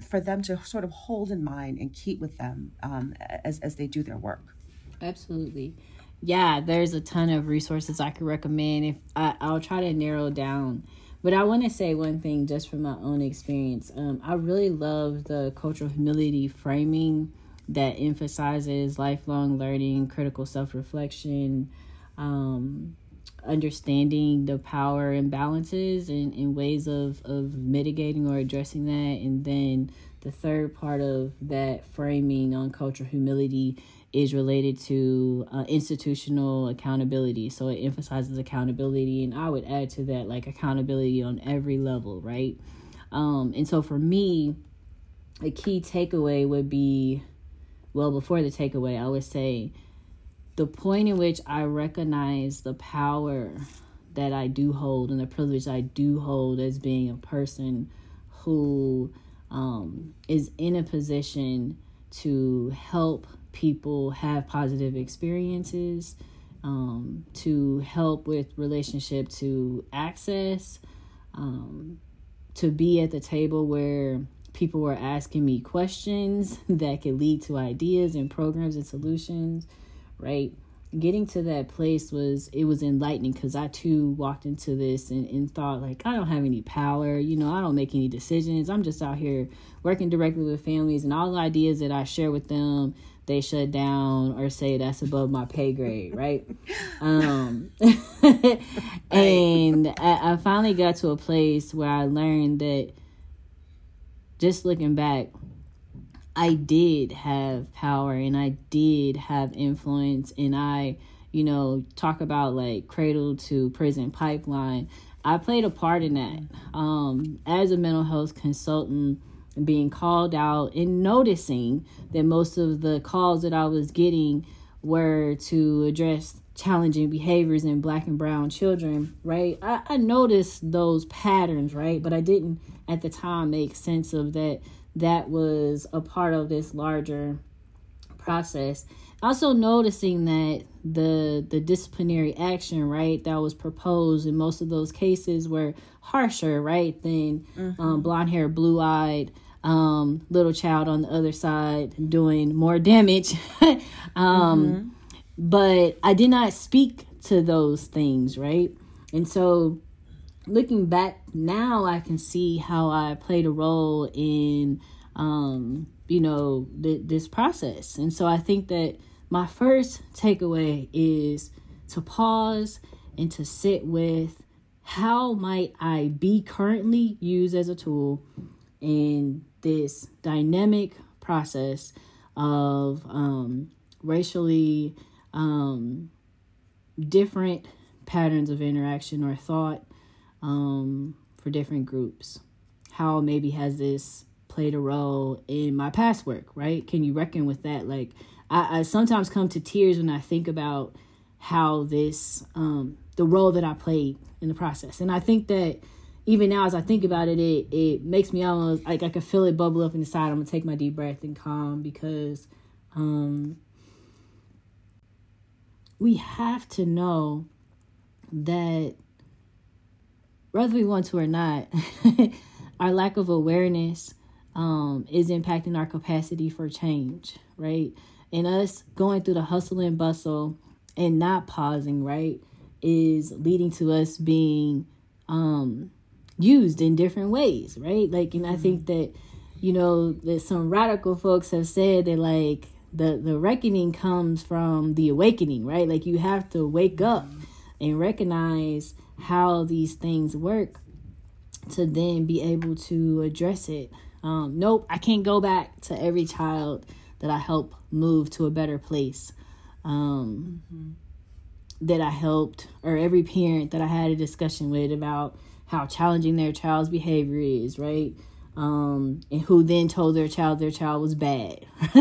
for them to sort of hold in mind and keep with them um, as, as they do their work? Absolutely yeah, there's a ton of resources I could recommend. If I, I'll try to narrow down, but I want to say one thing just from my own experience. Um, I really love the cultural humility framing that emphasizes lifelong learning, critical self reflection, um, understanding the power imbalances and, and ways of, of mitigating or addressing that. And then the third part of that framing on cultural humility is related to uh, institutional accountability. So it emphasizes accountability, and I would add to that like accountability on every level, right? Um, and so for me, a key takeaway would be well, before the takeaway, I would say the point in which I recognize the power that I do hold and the privilege I do hold as being a person who um, is in a position to help people have positive experiences, um, to help with relationship to access, um, to be at the table where people were asking me questions *laughs* that could lead to ideas and programs and solutions, right? getting to that place was it was enlightening because i too walked into this and, and thought like i don't have any power you know i don't make any decisions. I'm just out here working directly with families and all the ideas that i share with them they shut down or say that's above my pay grade right? *laughs* Um *laughs* and I, I finally got to a place where i learned that just looking back I did have power and I did have influence and I, you know, talk about like cradle to prison pipeline. I played a part in that. Um, as a mental health consultant, being called out and noticing that most of the calls that I was getting were to address challenging behaviors in black and brown children, right? I, I noticed those patterns, right? But I didn't at the time make sense of that that was a part of this larger process. Also noticing that the the disciplinary action, right, that was proposed in most of those cases were harsher, right, than mm-hmm. um, blonde hair, blue eyed, um, little child on the other side doing more damage. *laughs* um, mm-hmm. But I did not speak to those things, right? And so looking back now, I can see how I played a role in, um, you know, th- this process. And so I think that my first takeaway is to pause and to sit with how might I be currently used as a tool in this dynamic process of um, racially um, different patterns of interaction or thought um, for different groups. How maybe has this played a role in my past work, right? Can you reckon with that? Like, I, I sometimes come to tears when I think about how this, um, the role that I played in the process. And I think that even now, as I think about it, it, it makes me almost like I can feel it bubble up inside. I'm gonna take my deep breath and calm because um, we have to know that whether we want to or not, *laughs* our lack of awareness um, is impacting our capacity for change, right? And us going through the hustle and bustle and not pausing, right, is leading to us being um, used in different ways, right? Like, and I think mm-hmm. that, you know, that some radical folks have said that, like, the the reckoning comes from the awakening right like you have to wake up and recognize how these things work to then be able to address it um, nope i can't go back to every child that i help move to a better place um, mm-hmm. that i helped or every parent that i had a discussion with about how challenging their child's behavior is right um, and who then told their child their child was bad, *laughs*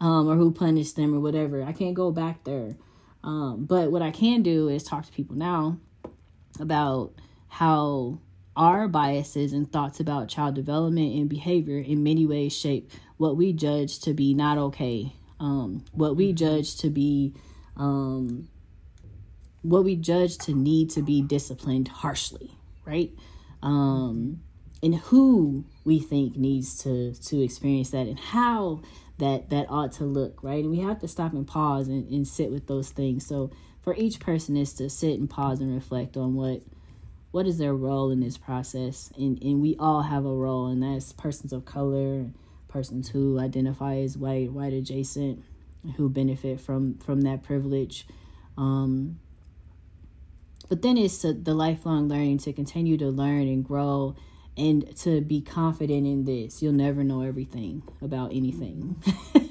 um, or who punished them or whatever. I can't go back there. Um, but what I can do is talk to people now about how our biases and thoughts about child development and behavior in many ways shape what we judge to be not okay, um, what we judge to be, um, what we judge to need to be disciplined harshly, right? Um, and who we think needs to to experience that and how that that ought to look right? And we have to stop and pause and, and sit with those things. So for each person is to sit and pause and reflect on what what is their role in this process and and we all have a role and that's persons of color persons who identify as white white adjacent who benefit from from that privilege um but then it's the lifelong learning to continue to learn and grow and to be confident in this. You'll never know everything about anything,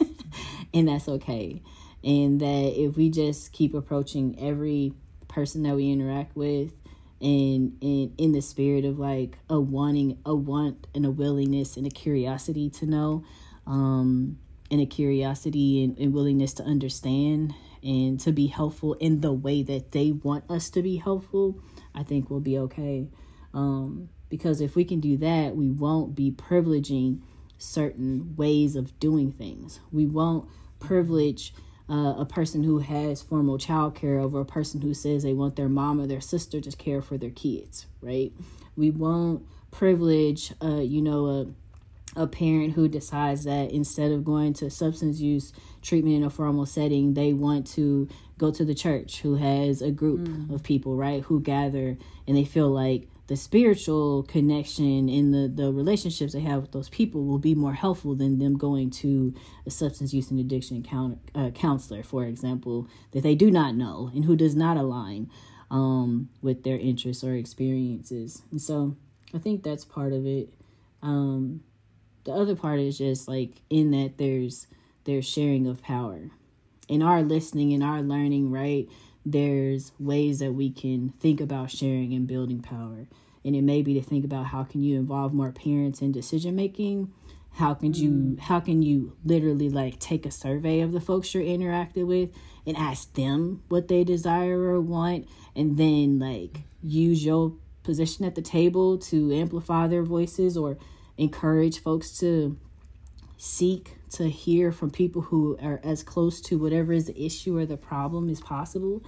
*laughs* and that's okay. And that if we just keep approaching every person that we interact with and in in the spirit of like a wanting a want and a willingness and a curiosity to know um and a curiosity and, and willingness to understand and to be helpful in the way that they want us to be helpful i think we'll be okay um because if we can do that, we won't be privileging certain ways of doing things. We won't privilege uh, a person who has formal child care over a person who says they want their mom or their sister to care for their kids, right? We won't privilege, uh, you know, a a parent who decides that instead of going to substance use treatment in a formal setting, they want to go to the church who has a group mm. of people, right, who gather and they feel like the spiritual connection and the, the relationships they have with those people will be more helpful than them going to a substance use and addiction count, uh, counselor, for example, that they do not know and who does not align um, with their interests or experiences. And so I think that's part of it. Um, the other part is just like in that there's there's sharing of power in our listening and our learning, right? There's ways that we can think about sharing and building power. And it may be to think about how can you involve more parents in decision making? How can you mm. how can you literally like take a survey of the folks you're interacting with and ask them what they desire or want? And then like use your position at the table to amplify their voices or encourage folks to seek to hear from people who are as close to whatever is the issue or the problem as possible.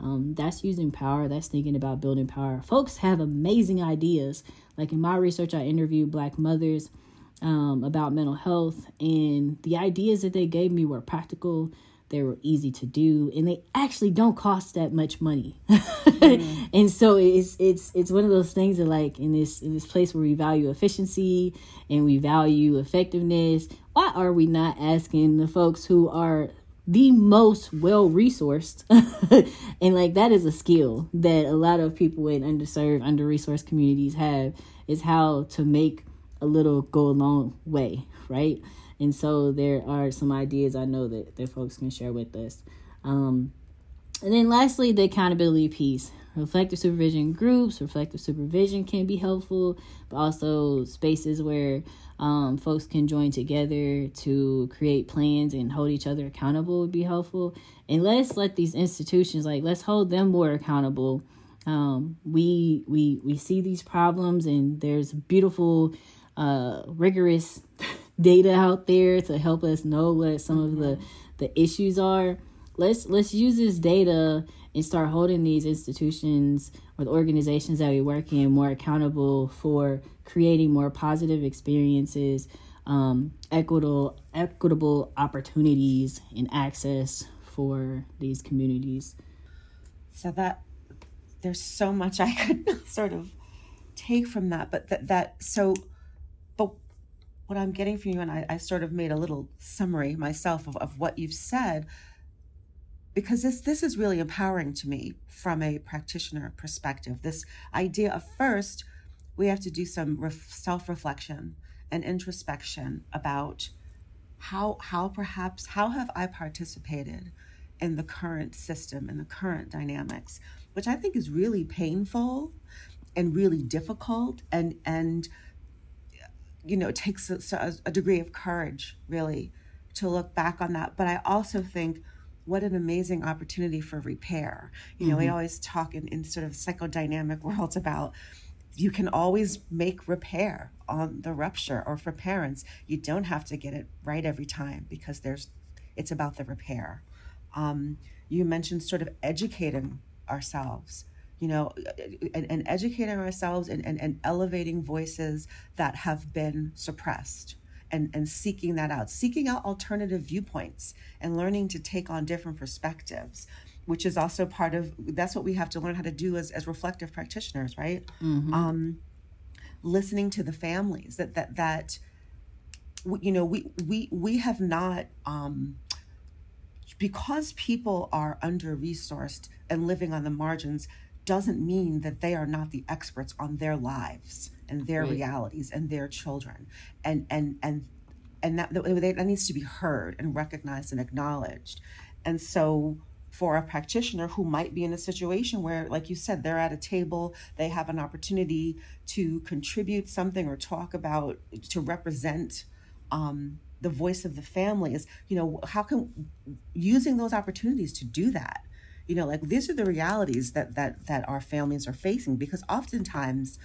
Um, that's using power. That's thinking about building power. Folks have amazing ideas. Like in my research, I interviewed Black mothers um, about mental health, and the ideas that they gave me were practical. They were easy to do, and they actually don't cost that much money. mm. *laughs* and so it's it's it's one of those things that like in this in this place where we value efficiency and we value effectiveness why are we not asking the folks who are the most well resourced *laughs* and like that is a skill that a lot of people in underserved under resourced communities have is how to make a little go a long way right and so there are some ideas i know that, that folks can share with us um, and then lastly the accountability piece reflective supervision groups reflective supervision can be helpful but also spaces where um, folks can join together to create plans and hold each other accountable would be helpful. And let's let these institutions like let's hold them more accountable. Um, we we we see these problems and there's beautiful, uh, rigorous *laughs* data out there to help us know what some of the the issues are. Let's let's use this data and start holding these institutions or the organizations that we work in more accountable for creating more positive experiences, um, equitable equitable opportunities and access for these communities. So that there's so much I could *laughs* sort of take from that, but that that so, what I'm getting from you, and I, I sort of made a little summary myself of, of what you've said, because this this is really empowering to me from a practitioner perspective. This idea of first, we have to do some ref, self reflection and introspection about how how perhaps how have I participated in the current system and the current dynamics, which I think is really painful and really difficult and and you know, it takes a, a degree of courage, really, to look back on that. But I also think what an amazing opportunity for repair. You know, mm-hmm. we always talk in, in sort of psychodynamic *laughs* worlds about you can always make repair on the rupture or for parents you don't have to get it right every time because there's it's about the repair um, you mentioned sort of educating ourselves you know, and, and educating ourselves and, and, and elevating voices that have been suppressed. And, and seeking that out, seeking out alternative viewpoints and learning to take on different perspectives, which is also part of that's what we have to learn how to do as, as reflective practitioners, right? Mm-hmm. Um, listening to the families that that that you know we we we have not um, because people are under resourced and living on the margins doesn't mean that they are not the experts on their lives and their right. realities and their children and and and and that, that needs to be heard and recognized and acknowledged and so for a practitioner who might be in a situation where like you said they're at a table they have an opportunity to contribute something or talk about to represent um, the voice of the family is you know how can using those opportunities to do that you know like these are the realities that that that our families are facing because oftentimes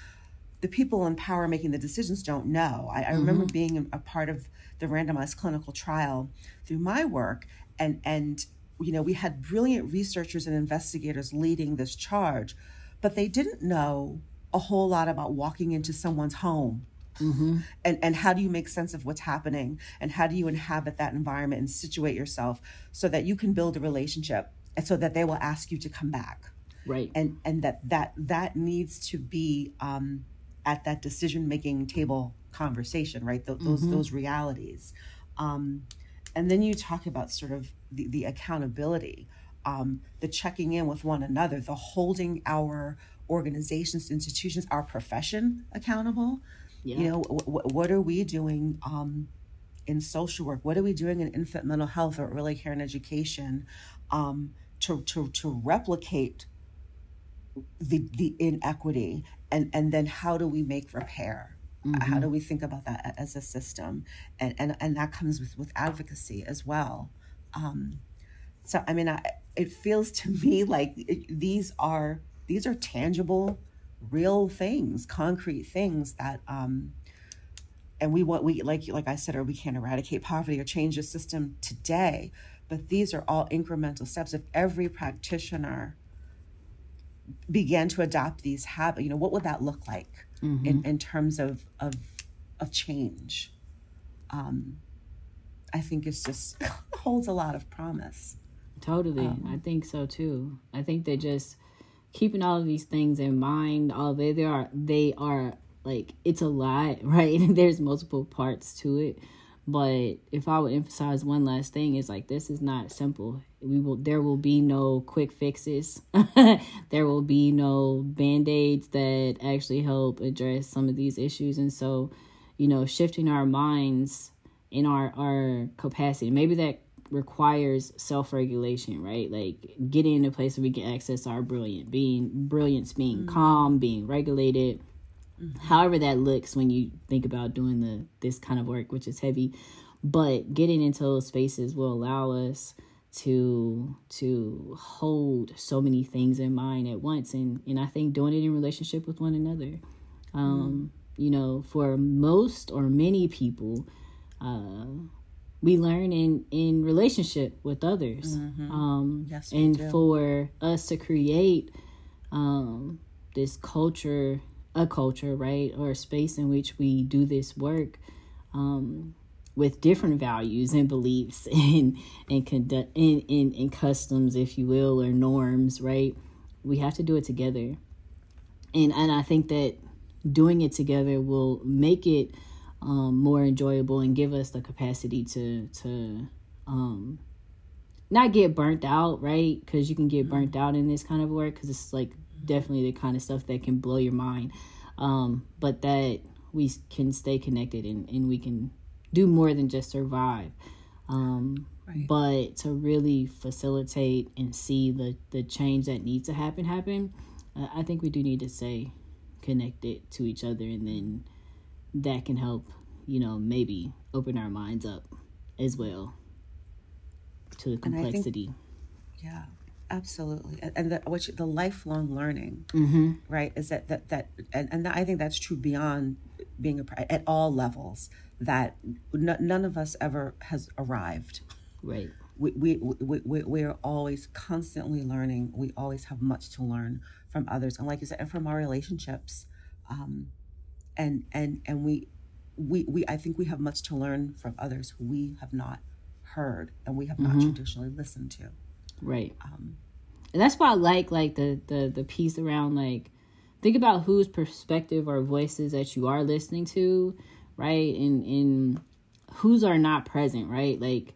the people in power making the decisions don't know i, I mm-hmm. remember being a part of the randomized clinical trial through my work and and you know we had brilliant researchers and investigators leading this charge but they didn't know a whole lot about walking into someone's home Mm-hmm. And and how do you make sense of what's happening and how do you inhabit that environment and situate yourself so that you can build a relationship and so that they will ask you to come back. Right. And and that that that needs to be um, at that decision making table conversation right? Th- those mm-hmm. those realities. Um, and then you talk about sort of the, the accountability um, the checking in with one another the holding our organizations institutions our profession accountable. Yeah. you know w- w- what are we doing um, in social work? What are we doing in infant mental health or early care and education? Um, to to to replicate the the inequity and and then how do we make repair? Mm-hmm. how do we think about that as a system? And and, and that comes with with advocacy as well. Um, so i mean I, it feels to me like it, these are these are tangible real things concrete things that um, and we want we like like i said or we can't eradicate poverty or change the system today but these are all incremental steps. If every practitioner began to adopt these habits, you know, what would that look like mm-hmm. in, in terms of, of, of change? Um, I think it's just *laughs* holds a lot of promise. Totally. Um, I think so too. I think that just keeping all of these things in mind, all they, they are, they are like, it's a lot, *laughs* right? There's multiple parts to it but if I would emphasize one last thing, is like this is not simple. We will there will be no quick fixes. *laughs* there will be no band-aids that actually help address some of these issues. And so, you know, shifting our minds in our our capacity. Maybe that requires self-regulation, right? Like getting in a place where we can access our brilliant being brilliance being mm-hmm. calm, being regulated Mm-hmm. However that looks when you think about doing the this kind of work, which is heavy, but getting into those spaces will allow us to to hold so many things in mind at once and and I think doing it in relationship with one another. Um, mm-hmm. you know, for most or many people, uh we learn in in relationship with others. Mm-hmm. Um yes, and do. for us to create um this culture a culture, right, or a space in which we do this work um, with different values and beliefs *laughs* and and conduct and, and, and customs, if you will, or norms, right? We have to do it together, and and I think that doing it together will make it um, more enjoyable and give us the capacity to to um, not get burnt out, right? Because you can get burnt out in this kind of work because it's like definitely the kind of stuff that can blow your mind. Um, but that we can stay connected and, and we can do more than just survive. Um, right. But to really facilitate and see the, the change that needs to happen happen, uh, I think we do need to stay connected to each other, and then that can help, you know, maybe open our minds up as well to the complexity. Think, yeah, absolutely. And, the, which the lifelong learning, mm-hmm. right? Is that that that and, and I think that's true beyond being a at all levels. That n- none of us ever has arrived. Right. We, we, we, we, we are always constantly learning. We always have much to learn from others. And like you said, and from our relationships. Um, and, and, and we, we, we, I think we have much to learn from others who we have not heard and we have not mm-hmm. traditionally listened to. Right. Um, and that's why I like like the the the piece around like think about whose perspective or voices that you are listening to, right? And and whose are not present, right? Like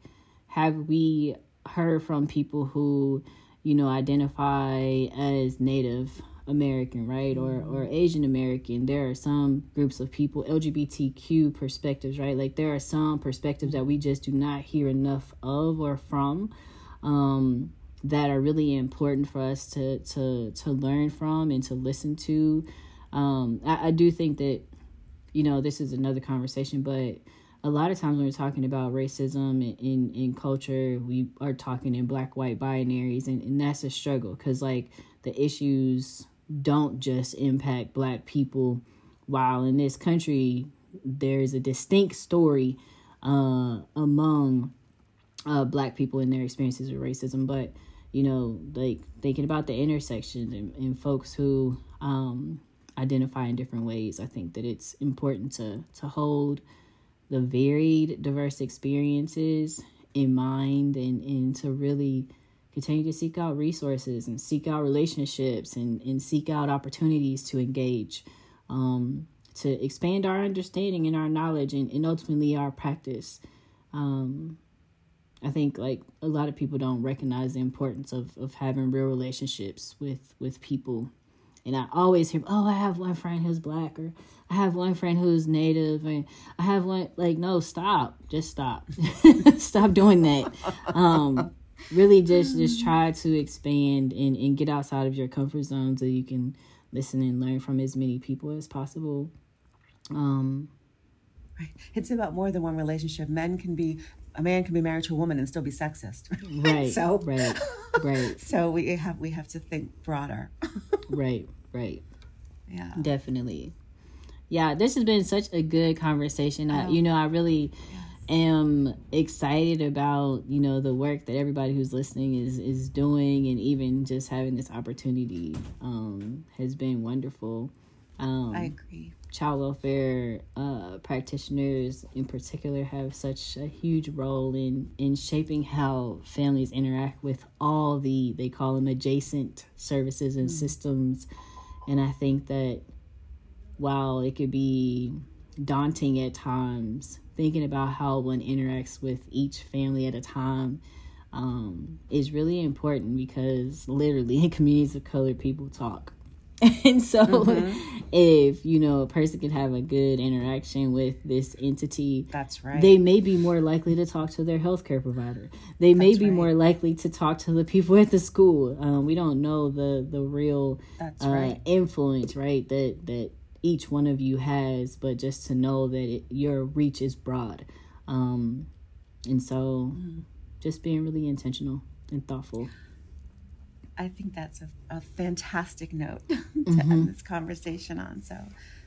have we heard from people who, you know, identify as native American, right? Or or Asian American. There are some groups of people, LGBTQ perspectives, right? Like there are some perspectives that we just do not hear enough of or from. Um, that are really important for us to to to learn from and to listen to. Um, I, I do think that you know this is another conversation, but a lot of times when we're talking about racism in in, in culture, we are talking in black white binaries, and, and that's a struggle because like the issues don't just impact black people. While in this country, there's a distinct story uh, among uh, black people and their experiences with racism, but you know, like thinking about the intersections and, and folks who um, identify in different ways. I think that it's important to to hold the varied, diverse experiences in mind and, and to really continue to seek out resources and seek out relationships and, and seek out opportunities to engage, um, to expand our understanding and our knowledge and, and ultimately our practice. Um, I think like a lot of people don't recognize the importance of, of having real relationships with with people. And I always hear, oh, I have one friend who's black, or I have one friend who's native, and I have one like, no, stop, just stop, *laughs* stop doing that. Um, really, just just try to expand and and get outside of your comfort zone so you can listen and learn from as many people as possible. Um, It's about more than one relationship. Men can be a man can be married to a woman and still be sexist. *laughs* Right. so right. Right. *laughs* so we have we have to think broader. *laughs* right. Right. Yeah. Definitely. Yeah, this has been such a good conversation. I, you know, I really yes. am excited about, you know, the work that everybody who's listening is is doing and even just having this opportunity um has been wonderful. Um I agree child welfare uh, practitioners in particular have such a huge role in in shaping how families interact with all the they call them adjacent services and mm. systems and i think that while it could be daunting at times thinking about how one interacts with each family at a time um, is really important because literally *laughs* in communities of color people talk *laughs* and so mm-hmm. if you know a person can have a good interaction with this entity that's right they may be more likely to talk to their healthcare provider they may be right. more likely to talk to the people at the school um, we don't know the the real that's uh, right. influence right that that each one of you has but just to know that it, your reach is broad um, and so mm. just being really intentional and thoughtful I think that's a, a fantastic note *laughs* to mm-hmm. end this conversation on. So,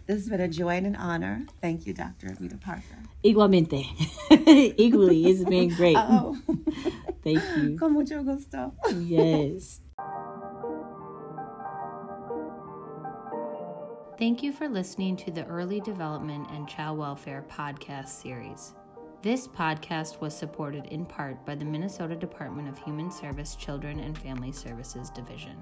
this has been a joy and an honor. Thank you, Dr. Avita Parker. Igualmente. *laughs* Equally, it's been *laughs* great. Oh, thank you. Con mucho gusto. yes. Thank you for listening to the Early Development and Child Welfare podcast series. This podcast was supported in part by the Minnesota Department of Human Service Children and Family Services Division.